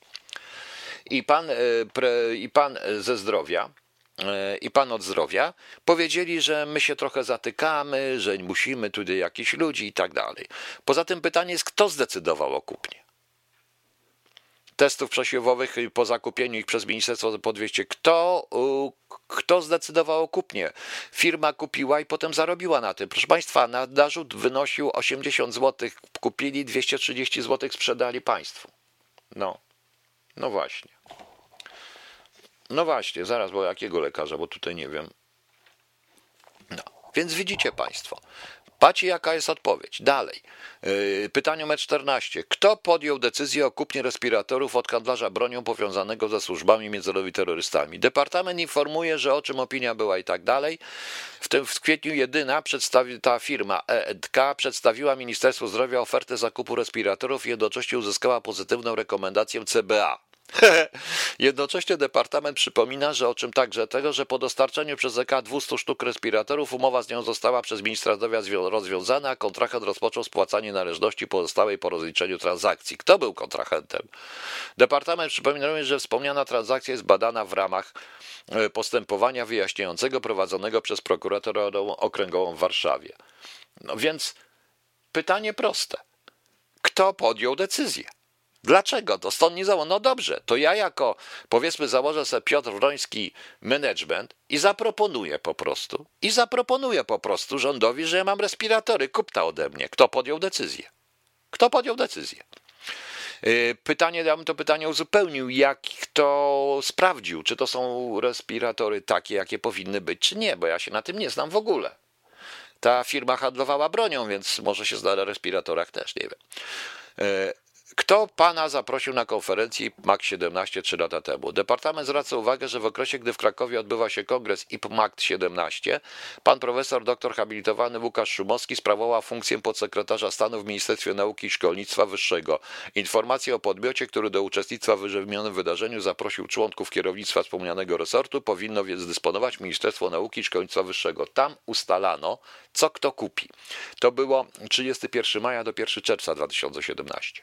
i pan, e, pre, i pan ze zdrowia e, i pan od zdrowia powiedzieli, że my się trochę zatykamy, że musimy tutaj jakichś ludzi i tak dalej. Poza tym pytanie jest, kto zdecydował o kupnie? Testów przesiewowych po zakupieniu ich przez Ministerstwo po 200. Kto, kto zdecydował o kupnie? Firma kupiła i potem zarobiła na tym. Proszę Państwa, na narzut wynosił 80 zł, kupili 230 zł, sprzedali Państwu. No, no właśnie. No właśnie, zaraz, bo jakiego lekarza, bo tutaj nie wiem. No, więc widzicie Państwo. Patrzcie, jaka jest odpowiedź. Dalej. Yy, pytanie numer 14. Kto podjął decyzję o kupnie respiratorów od handlarza bronią powiązanego ze służbami międzynarodowymi terrorystami? Departament informuje, że o czym opinia była i tak dalej. W tym w kwietniu jedyna przedstawi, ta firma EEDK przedstawiła Ministerstwu Zdrowia ofertę zakupu respiratorów i jednocześnie uzyskała pozytywną rekomendację CBA. [LAUGHS] Jednocześnie Departament przypomina, że o czym także tego, że po dostarczeniu przez EK 200 sztuk respiratorów umowa z nią została przez ministra zdrowia rozwiązana, a kontrahent rozpoczął spłacanie należności pozostałej po rozliczeniu transakcji. Kto był kontrahentem? Departament przypomina również, że wspomniana transakcja jest badana w ramach e, postępowania wyjaśniającego prowadzonego przez prokuratorę okręgową w Warszawie. No więc pytanie proste. Kto podjął decyzję? Dlaczego? To stąd nie założę. No dobrze, to ja jako, powiedzmy, założę sobie Piotr Wroński management i zaproponuję po prostu, i zaproponuję po prostu rządowi, że ja mam respiratory, kup ta ode mnie. Kto podjął decyzję? Kto podjął decyzję? Y, pytanie, ja bym to pytanie uzupełnił, jak to sprawdził, czy to są respiratory takie, jakie powinny być, czy nie, bo ja się na tym nie znam w ogóle. Ta firma handlowała bronią, więc może się zna na respiratorach też, nie wiem. Kto pana zaprosił na konferencję MAC 17 trzy lata temu? Departament zwraca uwagę, że w okresie, gdy w Krakowie odbywa się kongres IPMAC 17, pan profesor doktor habilitowany Łukasz Szumowski sprawował funkcję podsekretarza stanu w Ministerstwie Nauki i Szkolnictwa Wyższego. Informacje o podmiocie, który do uczestnictwa w wyżywionym wydarzeniu zaprosił członków kierownictwa wspomnianego resortu, powinno więc dysponować Ministerstwo Nauki i Szkolnictwa Wyższego. Tam ustalano, co kto kupi. To było 31 maja do 1 czerwca 2017.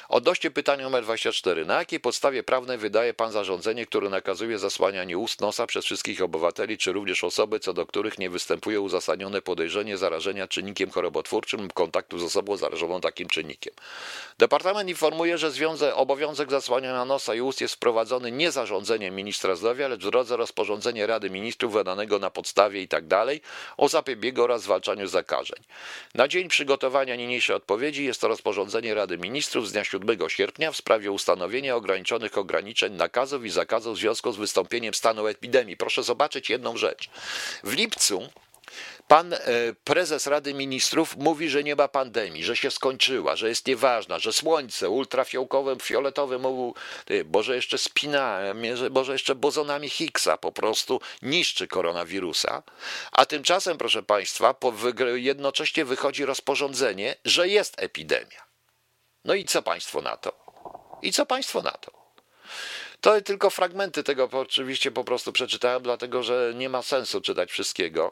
Odnośnie pytania numer 24. Na jakiej podstawie prawnej wydaje Pan zarządzenie, które nakazuje zasłanianie ust nosa przez wszystkich obywateli, czy również osoby, co do których nie występuje uzasadnione podejrzenie zarażenia czynnikiem chorobotwórczym lub kontaktu z osobą zarażoną takim czynnikiem? Departament informuje, że związek, obowiązek zasłaniania nosa i ust jest wprowadzony nie zarządzeniem ministra zdrowia, lecz w drodze rozporządzenia Rady Ministrów wydanego na podstawie itd. Tak o zapobiegu oraz zwalczaniu zakażeń. Na dzień przygotowania niniejszej odpowiedzi jest to rozporządzenie Rady Ministrów z dnia 7 7 sierpnia w sprawie ustanowienia ograniczonych ograniczeń, nakazów i zakazów w związku z wystąpieniem stanu epidemii. Proszę zobaczyć jedną rzecz. W lipcu Pan e, prezes Rady Ministrów mówi, że nie ma pandemii, że się skończyła, że jest nieważna, że słońce ultrafiołkowym, fioletowym, może jeszcze spina, może jeszcze bozonami Higgsa po prostu niszczy koronawirusa. A tymczasem, proszę Państwa, jednocześnie wychodzi rozporządzenie, że jest epidemia. No i co Państwo na to? I co Państwo na to? To tylko fragmenty tego oczywiście po prostu przeczytałem, dlatego że nie ma sensu czytać wszystkiego.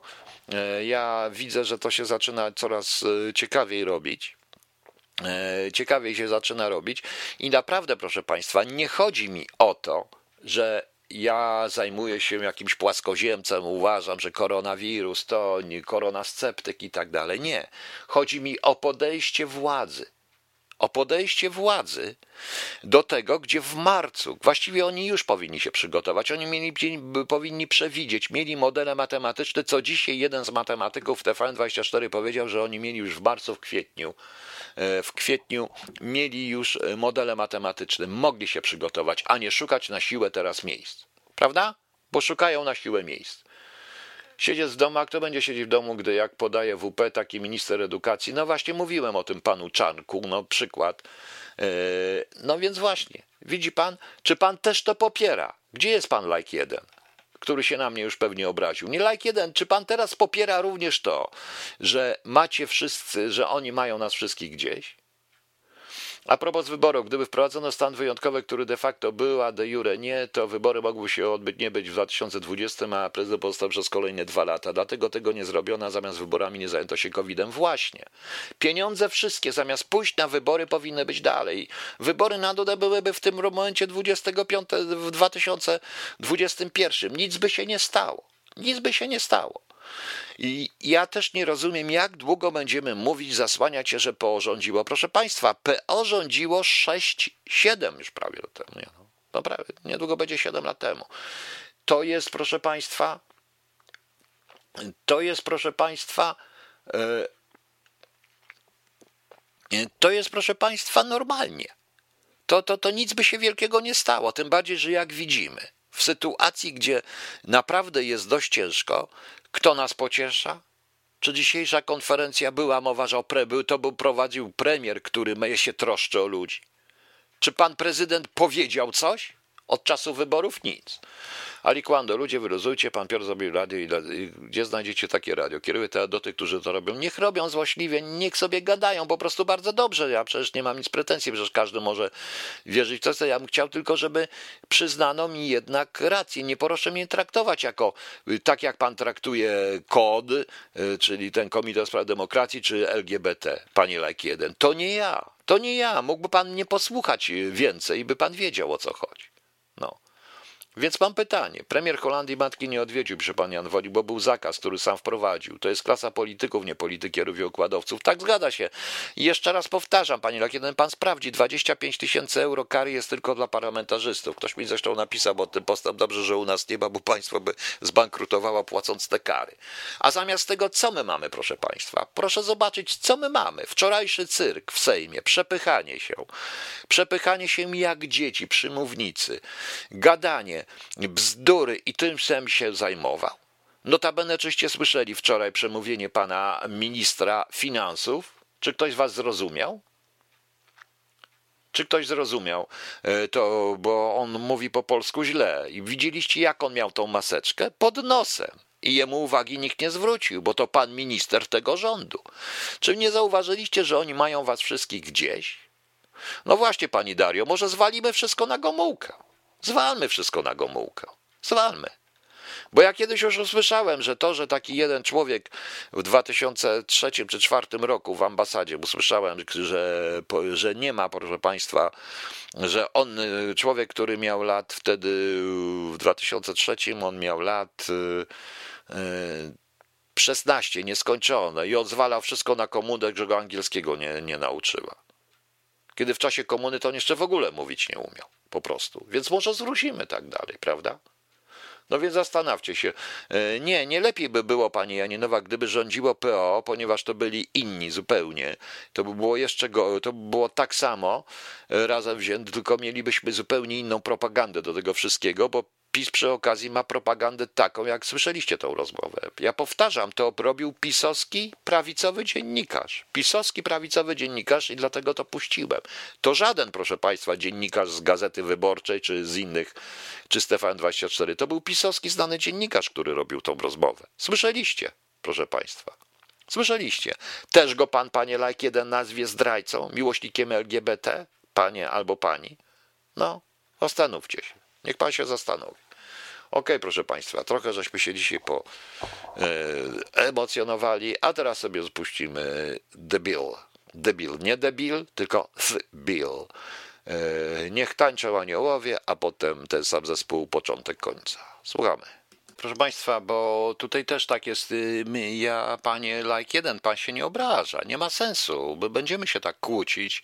E, ja widzę, że to się zaczyna coraz e, ciekawiej robić. E, ciekawie się zaczyna robić. I naprawdę, proszę Państwa, nie chodzi mi o to, że ja zajmuję się jakimś płaskoziemcem, uważam, że koronawirus to nie koronasceptyk i tak dalej. Nie. Chodzi mi o podejście władzy. O podejście władzy do tego, gdzie w marcu, właściwie oni już powinni się przygotować, oni mieli, powinni przewidzieć, mieli modele matematyczne, co dzisiaj jeden z matematyków TVN24 powiedział, że oni mieli już w marcu, w kwietniu, e, w kwietniu mieli już e, modele matematyczne, mogli się przygotować, a nie szukać na siłę teraz miejsc. Prawda? Bo szukają na siłę miejsc. Siedzieć w domu, a kto będzie siedzieć w domu, gdy jak podaje WP taki minister edukacji? No właśnie mówiłem o tym panu Czarnku, no przykład. E, no więc właśnie, widzi pan, czy pan też to popiera? Gdzie jest pan like 1? który się na mnie już pewnie obraził. Nie like jeden, czy pan teraz popiera również to, że macie wszyscy, że oni mają nas wszystkich gdzieś? A propos wyborów, gdyby wprowadzono stan wyjątkowy, który de facto był, a de jure nie, to wybory mogły się odbyć nie być w 2020, a prezydent pozostał przez kolejne dwa lata. Dlatego tego nie zrobiono, a zamiast wyborami nie zajęto się COVID-em. Właśnie. Pieniądze wszystkie, zamiast pójść na wybory, powinny być dalej. Wybory na dodę byłyby w tym momencie 25, w 2021. Nic by się nie stało. Nic by się nie stało. I ja też nie rozumiem, jak długo będziemy mówić, zasłaniać się, że PO rządziło. Proszę Państwa, PO rządziło 6-7 już prawie lat temu. Nie, no, no prawie, niedługo będzie 7 lat temu. To jest, proszę Państwa, to jest, proszę Państwa, e, to jest, proszę Państwa, normalnie. To, to, to nic by się wielkiego nie stało. Tym bardziej, że jak widzimy, w sytuacji, gdzie naprawdę jest dość ciężko, kto nas pociesza? Czy dzisiejsza konferencja była mowa, że pre, był, to był prowadził premier, który się troszczy o ludzi? Czy pan prezydent powiedział coś? Od czasu wyborów nic. Ali ludzie wyluzujcie, pan Piotr zrobił radio i, gdzie znajdziecie takie radio? Kieruję to do tych, którzy to robią. Niech robią złośliwie, niech sobie gadają po prostu bardzo dobrze. Ja przecież nie mam nic pretensji, przecież każdy może wierzyć w to, ja bym chciał tylko, żeby przyznano mi jednak rację. Nie proszę mnie traktować jako tak, jak pan traktuje KOD, y, czyli ten Komitet Spraw Demokracji, czy LGBT, panie Lajk 1. To nie ja. To nie ja. Mógłby pan nie posłuchać więcej i by pan wiedział o co chodzi. No. Więc mam pytanie. Premier Holandii matki nie odwiedził, przy pan Jan Woli, bo był zakaz, który sam wprowadził. To jest klasa polityków, nie politykierów i układowców. Tak, zgadza się. I jeszcze raz powtarzam, panie jak jeden pan sprawdzi, 25 tysięcy euro kary jest tylko dla parlamentarzystów. Ktoś mi zresztą napisał o tym postęp, dobrze, że u nas nie ma, bo państwo by zbankrutowało płacąc te kary. A zamiast tego, co my mamy, proszę państwa? Proszę zobaczyć, co my mamy. Wczorajszy cyrk w Sejmie, przepychanie się. Przepychanie się jak dzieci przy mównicy. Gadanie bzdury i tym się zajmował. Notabene, czyście słyszeli wczoraj przemówienie pana ministra finansów? Czy ktoś z was zrozumiał? Czy ktoś zrozumiał e, to, bo on mówi po polsku źle. I widzieliście, jak on miał tą maseczkę? Pod nosem. I jemu uwagi nikt nie zwrócił, bo to pan minister tego rządu. Czy nie zauważyliście, że oni mają was wszystkich gdzieś? No właśnie, pani Dario, może zwalimy wszystko na Gomułkę. Zwalmy wszystko na Gomułkę. Zwalmy. Bo ja kiedyś już usłyszałem, że to, że taki jeden człowiek w 2003 czy 2004 roku w ambasadzie usłyszałem, że, że nie ma, proszę Państwa, że on, człowiek, który miał lat wtedy w 2003, on miał lat 16, y, y, nieskończone i odzwalał wszystko na komunę, że go angielskiego nie, nie nauczyła. Kiedy w czasie komuny to on jeszcze w ogóle mówić nie umiał po prostu. Więc może zwrócimy tak dalej, prawda? No więc zastanawcie się. E, nie, nie lepiej by było, pani Janinowa, gdyby rządziło PO, ponieważ to byli inni zupełnie. To by było jeszcze, go, to by było tak samo e, razem wzięte, tylko mielibyśmy zupełnie inną propagandę do tego wszystkiego, bo PiS przy okazji ma propagandę taką, jak słyszeliście tą rozmowę. Ja powtarzam, to robił pisowski prawicowy dziennikarz. Pisowski prawicowy dziennikarz i dlatego to puściłem. To żaden, proszę Państwa, dziennikarz z Gazety Wyborczej czy z innych, czy Stefan 24. To był pisowski znany dziennikarz, który robił tą rozmowę. Słyszeliście, proszę Państwa. Słyszeliście. Też go pan, panie Lajk, jeden nazwie zdrajcą, miłośnikiem LGBT, panie albo pani. No, zastanówcie się. Niech pan się zastanowi. Ok, proszę Państwa, trochę żeśmy się dzisiaj po e, emocjonowali, a teraz sobie spuścimy The Bill Debil, nie debil, tylko th-bill. E, Niech tańczą aniołowie, a potem ten sam zespół początek końca. Słuchamy. Proszę Państwa, bo tutaj też tak jest, y, ja, panie like jeden, pan się nie obraża, nie ma sensu, będziemy się tak kłócić,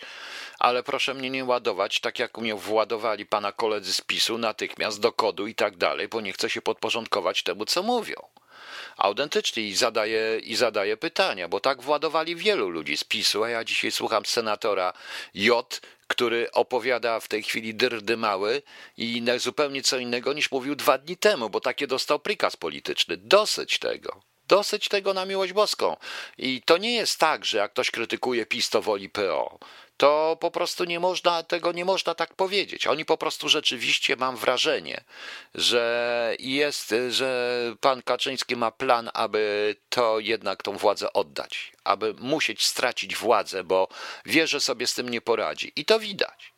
ale proszę mnie nie ładować, tak jak mnie władowali pana koledzy z PiSu natychmiast do kodu i tak dalej, bo nie chcę się podporządkować temu, co mówią. Autentycznie i zadaję, i zadaję pytania, bo tak władowali wielu ludzi z PiSu, a ja dzisiaj słucham senatora J, który opowiada w tej chwili dyrdy mały i zupełnie co innego niż mówił dwa dni temu, bo takie dostał prikaz polityczny. Dosyć tego. Dosyć tego na miłość boską. I to nie jest tak, że jak ktoś krytykuje PiS, to woli PO. To po prostu nie można, tego nie można tak powiedzieć. Oni po prostu rzeczywiście, mam wrażenie, że jest, że pan Kaczyński ma plan, aby to jednak tą władzę oddać, aby musieć stracić władzę, bo wie, że sobie z tym nie poradzi. I to widać.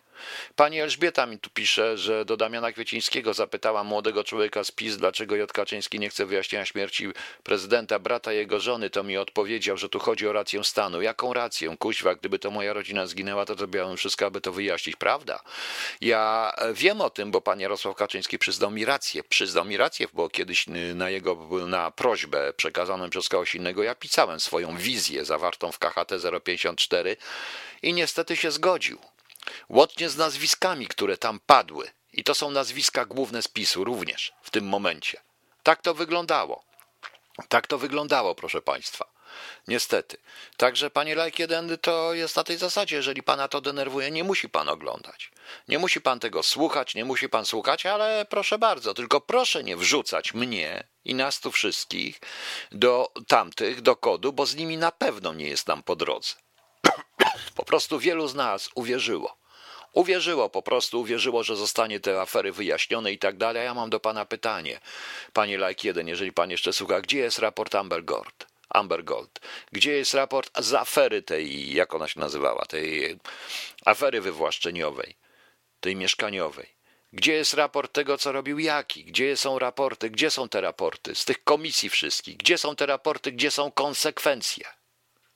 Pani Elżbieta mi tu pisze, że do Damiana Kwiecińskiego zapytała młodego człowieka z PiS, dlaczego J. Kaczyński nie chce wyjaśnienia śmierci prezydenta, brata jego żony, to mi odpowiedział, że tu chodzi o rację stanu. Jaką rację? Kuźwa, gdyby to moja rodzina zginęła, to zrobiłem wszystko, aby to wyjaśnić, prawda? Ja wiem o tym, bo pan Jarosław Kaczyński przyznał mi rację. Przyznał mi rację, bo kiedyś na jego na prośbę przekazaną przez kogoś innego ja pisałem swoją wizję zawartą w KHT 054 i niestety się zgodził. Łącznie z nazwiskami, które tam padły. I to są nazwiska główne spisu również w tym momencie. Tak to wyglądało. Tak to wyglądało, proszę Państwa. Niestety. Także, panie Lajk 1, to jest na tej zasadzie. Jeżeli pana to denerwuje, nie musi pan oglądać. Nie musi pan tego słuchać, nie musi pan słuchać, ale proszę bardzo, tylko proszę nie wrzucać mnie i nas tu wszystkich do tamtych, do kodu, bo z nimi na pewno nie jest nam po drodze. Po prostu wielu z nas uwierzyło. Uwierzyło, po prostu uwierzyło, że zostanie te afery wyjaśnione i tak dalej. Ja mam do pana pytanie, panie Like 1, jeżeli pan jeszcze słucha, gdzie jest raport Amber Gold? Amber Gold. Gdzie jest raport z afery tej, jak ona się nazywała, tej afery wywłaszczeniowej, tej mieszkaniowej? Gdzie jest raport tego, co robił Jaki? Gdzie są raporty? Gdzie są te raporty z tych komisji wszystkich? Gdzie są te raporty? Gdzie są konsekwencje?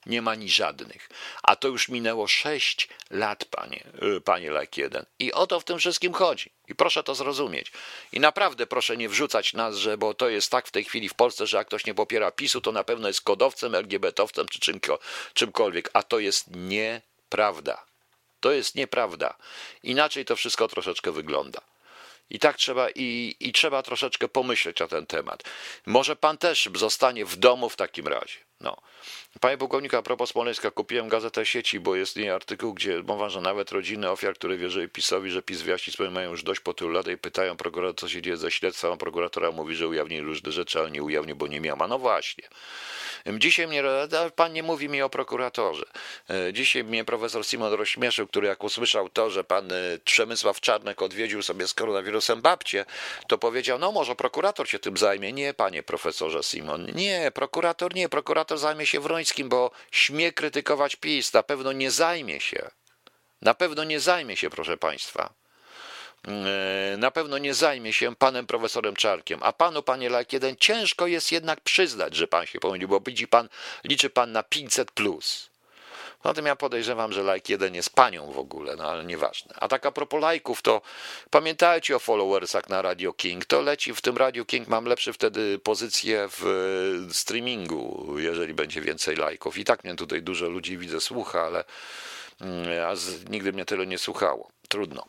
Nie ma ni żadnych. A to już minęło sześć lat, panie, y, panie Lek 1. I o to w tym wszystkim chodzi. I proszę to zrozumieć. I naprawdę proszę nie wrzucać nas, że bo to jest tak w tej chwili w Polsce, że jak ktoś nie popiera PiSu, to na pewno jest kodowcem, LGBT-owcem czy czymko, czymkolwiek. A to jest nieprawda. To jest nieprawda. Inaczej to wszystko troszeczkę wygląda. I tak trzeba, i, i trzeba troszeczkę pomyśleć na ten temat. Może pan też zostanie w domu w takim razie. No. Panie pułkowniku, a propos Smoleńska, kupiłem gazetę sieci, bo jest nie artykuł, gdzie mowa, że nawet rodziny ofiar, które wierzyły PiSowi, że PiS wyjaśni swoje mają już dość po tylu lat i pytają prokuratora, co się dzieje ze śledztwem, a prokuratora mówi, że ujawni różne rzeczy, ale nie ujawni, bo nie miał. A no właśnie. Dzisiaj mnie, pan nie mówi mi o prokuratorze. E, dzisiaj mnie profesor Simon rozśmieszył, który jak usłyszał to, że pan e, Przemysław Czarnek odwiedził sobie z koronawirusem babcię, to powiedział, no może prokurator się tym zajmie. Nie, panie profesorze Simon, nie, prokurator nie, prokurator zajmie się Bo śmie krytykować PiS, na pewno nie zajmie się. Na pewno nie zajmie się, proszę państwa. E, na pewno nie zajmie się panem profesorem Czarkiem, a panu, panie Lak, jeden ciężko jest jednak przyznać, że pan się pomylił, bo widzi pan, liczy pan na 500 plus. Zatem ja podejrzewam, że like jeden jest panią w ogóle, no ale nieważne. A tak a propos lajków, to pamiętajcie o followersach na Radio King. To leci w tym Radio King, mam lepszy wtedy pozycję w streamingu, jeżeli będzie więcej lajków. I tak mnie tutaj dużo ludzi widzę, słucha, ale mm, a z, nigdy mnie tyle nie słuchało. Trudno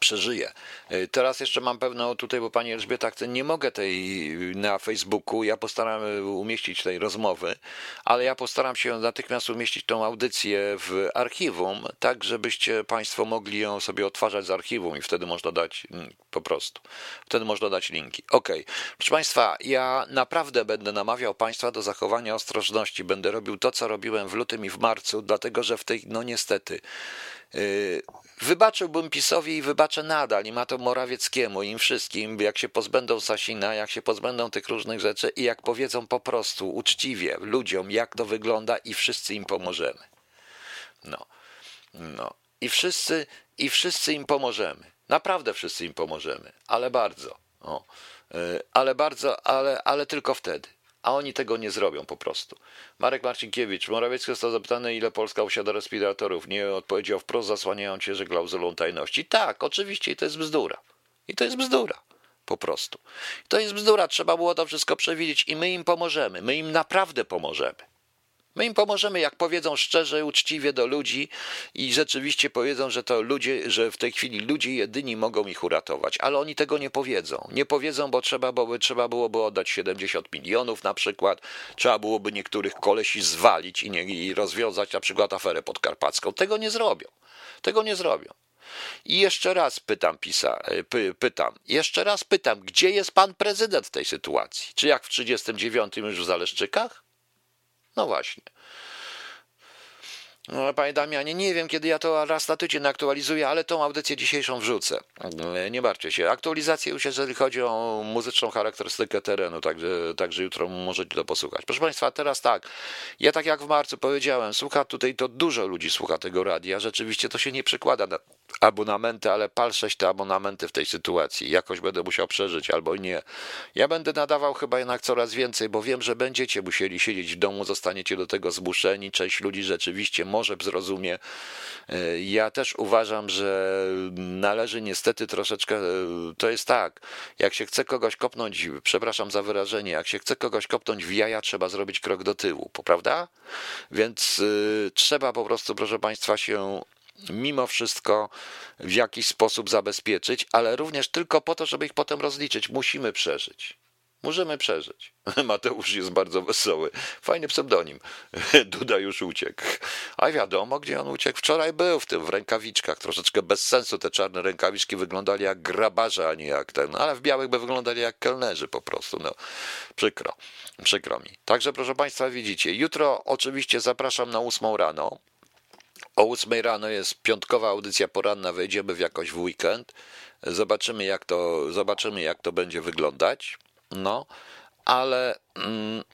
przeżyję. E, teraz jeszcze mam pewną tutaj, bo pani Elżbieta nie mogę tej na Facebooku, ja postaram umieścić tej rozmowy, ale ja postaram się natychmiast umieścić tą audycję w archiwum, tak żebyście państwo mogli ją sobie odtwarzać z archiwum i wtedy można dać mm, po prostu, wtedy można dać linki. Ok, proszę państwa, ja naprawdę będę namawiał państwa do zachowania ostrożności, będę robił to, co robiłem w lutym i w marcu, dlatego, że w tej, no niestety, wybaczyłbym PiSowi i wybaczę nadal i ma to Morawieckiemu im wszystkim, jak się pozbędą Sasina, jak się pozbędą tych różnych rzeczy i jak powiedzą po prostu uczciwie ludziom, jak to wygląda i wszyscy im pomożemy. No, no. I wszyscy, i wszyscy im pomożemy. Naprawdę wszyscy im pomożemy, ale bardzo. O. Y, ale bardzo, ale, ale tylko wtedy a oni tego nie zrobią po prostu. Marek Marcinkiewicz, Morawiecki został zapytany, ile Polska posiada respiratorów. Nie odpowiedział wprost, zasłaniając się, że klauzulą tajności. Tak, oczywiście, i to jest bzdura. I to jest bzdura. Po prostu. To jest bzdura, trzeba było to wszystko przewidzieć i my im pomożemy. My im naprawdę pomożemy. My im pomożemy, jak powiedzą szczerze, uczciwie do ludzi i rzeczywiście powiedzą, że to ludzie, że w tej chwili ludzie jedyni mogą ich uratować, ale oni tego nie powiedzą. Nie powiedzą, bo trzeba, byłoby, trzeba byłoby oddać 70 milionów na przykład, trzeba byłoby niektórych kolesi zwalić i, nie, i rozwiązać na przykład aferę podkarpacką. Tego nie zrobią. Tego nie zrobią. I jeszcze raz pytam, pisa, py, pytam, jeszcze raz pytam, gdzie jest pan prezydent w tej sytuacji? Czy jak w 39 już w Zaleszczykach? No właśnie. No, panie Damianie, nie wiem, kiedy ja to raz na tydzień aktualizuję, ale tą audycję dzisiejszą wrzucę. Nie martwcie się. Aktualizacja już, jeżeli chodzi o muzyczną charakterystykę terenu, także, także jutro możecie to posłuchać. Proszę Państwa, teraz tak. Ja tak jak w marcu powiedziałem, słucha tutaj to dużo ludzi słucha tego radia. Rzeczywiście to się nie przekłada na abonamenty, ale pal te abonamenty w tej sytuacji. Jakoś będę musiał przeżyć albo nie. Ja będę nadawał chyba jednak coraz więcej, bo wiem, że będziecie musieli siedzieć w domu, zostaniecie do tego zmuszeni. Część ludzi rzeczywiście może zrozumie. Ja też uważam, że należy niestety troszeczkę, to jest tak, jak się chce kogoś kopnąć, przepraszam za wyrażenie, jak się chce kogoś kopnąć w jaja, trzeba zrobić krok do tyłu, prawda? Więc y, trzeba po prostu, proszę Państwa, się mimo wszystko w jakiś sposób zabezpieczyć, ale również tylko po to, żeby ich potem rozliczyć. Musimy przeżyć. Możemy przeżyć. [LAUGHS] Mateusz jest bardzo wesoły. Fajny pseudonim. [LAUGHS] Duda już uciekł. A wiadomo, gdzie on uciekł. Wczoraj był w tym, w rękawiczkach. Troszeczkę bez sensu te czarne rękawiczki wyglądali jak grabarze, a nie jak ten. Ale w białych by wyglądali jak kelnerzy po prostu. No, przykro. Przykro mi. Także, proszę Państwa, widzicie. Jutro oczywiście zapraszam na ósmą rano. O ósmej rano jest piątkowa audycja poranna, wejdziemy w jakoś w weekend. Zobaczymy jak to, zobaczymy jak to będzie wyglądać. No, ale mm,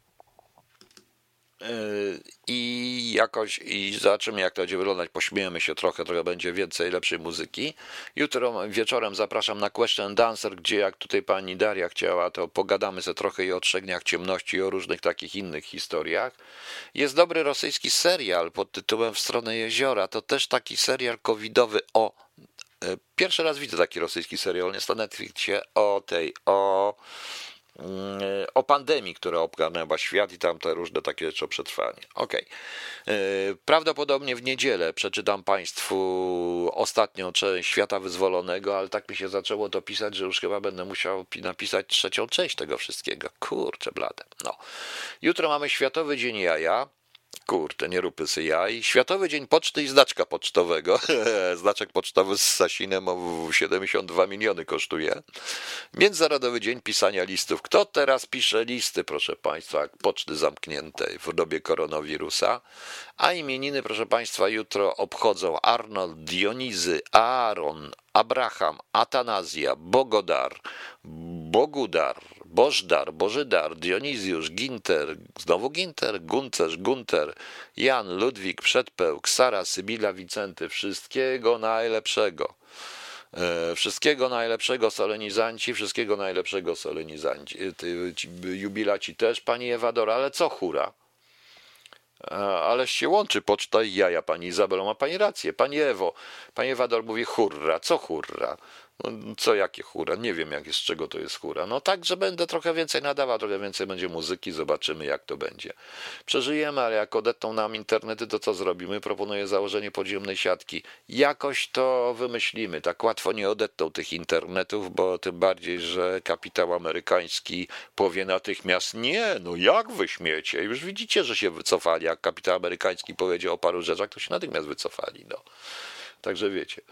i jakoś i zobaczymy jak to będzie wyglądać, pośmiejemy się trochę, trochę będzie więcej lepszej muzyki. Jutro wieczorem zapraszam na Question Dancer, gdzie jak tutaj pani Daria chciała, to pogadamy sobie trochę i o trzech ciemności i o różnych takich innych historiach. Jest dobry rosyjski serial pod tytułem W stronę jeziora, to też taki serial covidowy o e, Pierwszy raz widzę taki rosyjski serial, jest na Netflixie o tej, o o pandemii, która obgarnęła świat i tam te różne takie rzeczy o przetrwanie. Okej. Okay. Prawdopodobnie w niedzielę przeczytam Państwu ostatnią część Świata Wyzwolonego, ale tak mi się zaczęło to pisać, że już chyba będę musiał napisać trzecią część tego wszystkiego. Kurczę blade. No. Jutro mamy Światowy Dzień Jaja. Kurde, nie rupy sy jaj. Światowy Dzień Poczty i Znaczka Pocztowego. [LAUGHS] Znaczek pocztowy z Sasinem o 72 miliony kosztuje. Międzynarodowy Dzień Pisania Listów. Kto teraz pisze listy, proszę Państwa, jak poczty zamkniętej w dobie koronawirusa? A imieniny, proszę Państwa, jutro obchodzą Arnold, Dionizy, Aaron, Abraham, Atanazja, Bogodar, Bogudar, Bożdar, Bożydar, Dionizjusz, Ginter, znowu Ginter, Guncerz, Gunter, Jan, Ludwik, Przedpełk, Sara, Sybila, Wicenty, wszystkiego najlepszego. E, wszystkiego najlepszego solenizanci, wszystkiego najlepszego solenizanci. Jubilaci też, pani Ewador, ale co hura? E, ale się łączy poczta i jaja, pani Izabelo, ma pani rację. Pani Ewo, pani Ewador mówi hurra, co hurra? Co jakie chóra? Nie wiem, jak jest, z czego to jest chóra. No tak, że będę trochę więcej nadawał, trochę więcej będzie muzyki, zobaczymy, jak to będzie. Przeżyjemy, ale jak odetną nam internety, to co zrobimy? Proponuję założenie podziemnej siatki. Jakoś to wymyślimy. Tak łatwo nie odetną tych internetów, bo tym bardziej, że kapitał amerykański powie natychmiast nie, no jak wy śmiecie? Już widzicie, że się wycofali. Jak kapitał amerykański powiedział o paru rzeczach, to się natychmiast wycofali. No. Także wiecie.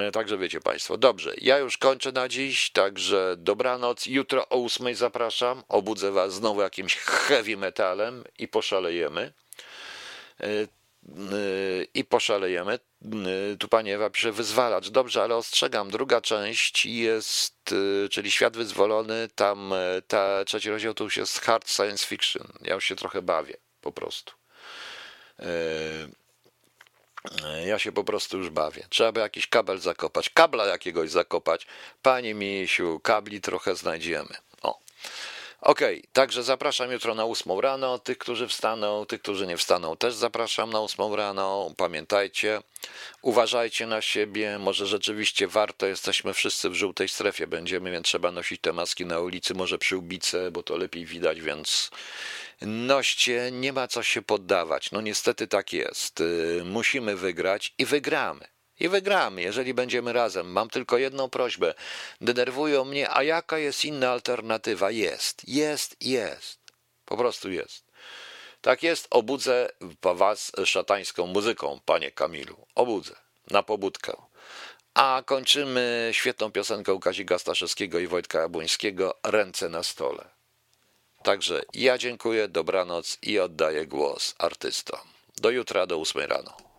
E, także wiecie Państwo. Dobrze, ja już kończę na dziś, także dobranoc. Jutro o ósmej zapraszam. Obudzę Was znowu jakimś heavy metalem i poszalejemy. E, e, I poszalejemy. Tu pani Ewa pisze wyzwalacz. Dobrze, ale ostrzegam. Druga część jest, czyli Świat Wyzwolony. Tam ta trzeci rozdział to już jest hard science fiction. Ja już się trochę bawię, po prostu. Ja się po prostu już bawię. Trzeba by jakiś kabel zakopać, kabla jakiegoś zakopać. Panie Misiu, kabli trochę znajdziemy. O. Okej, także zapraszam jutro na ósmą rano. Tych, którzy wstaną, tych, którzy nie wstaną, też zapraszam na ósmą rano. Pamiętajcie, uważajcie na siebie. Może rzeczywiście warto, jesteśmy wszyscy w żółtej strefie będziemy, więc trzeba nosić te maski na ulicy, może przy ubice, bo to lepiej widać, więc noście, nie ma co się poddawać. No niestety tak jest. Y, Musimy wygrać i wygramy. I wygramy, jeżeli będziemy razem. Mam tylko jedną prośbę. Denerwują mnie, a jaka jest inna alternatywa? Jest, jest, jest. Po prostu jest. Tak jest, obudzę was szatańską muzyką, panie Kamilu. Obudzę, na pobudkę. A kończymy świetną piosenką Kazika Staszewskiego i Wojtka Jabłońskiego Ręce na stole. Także ja dziękuję, dobranoc i oddaję głos artystom. Do jutra, do ósmej rano.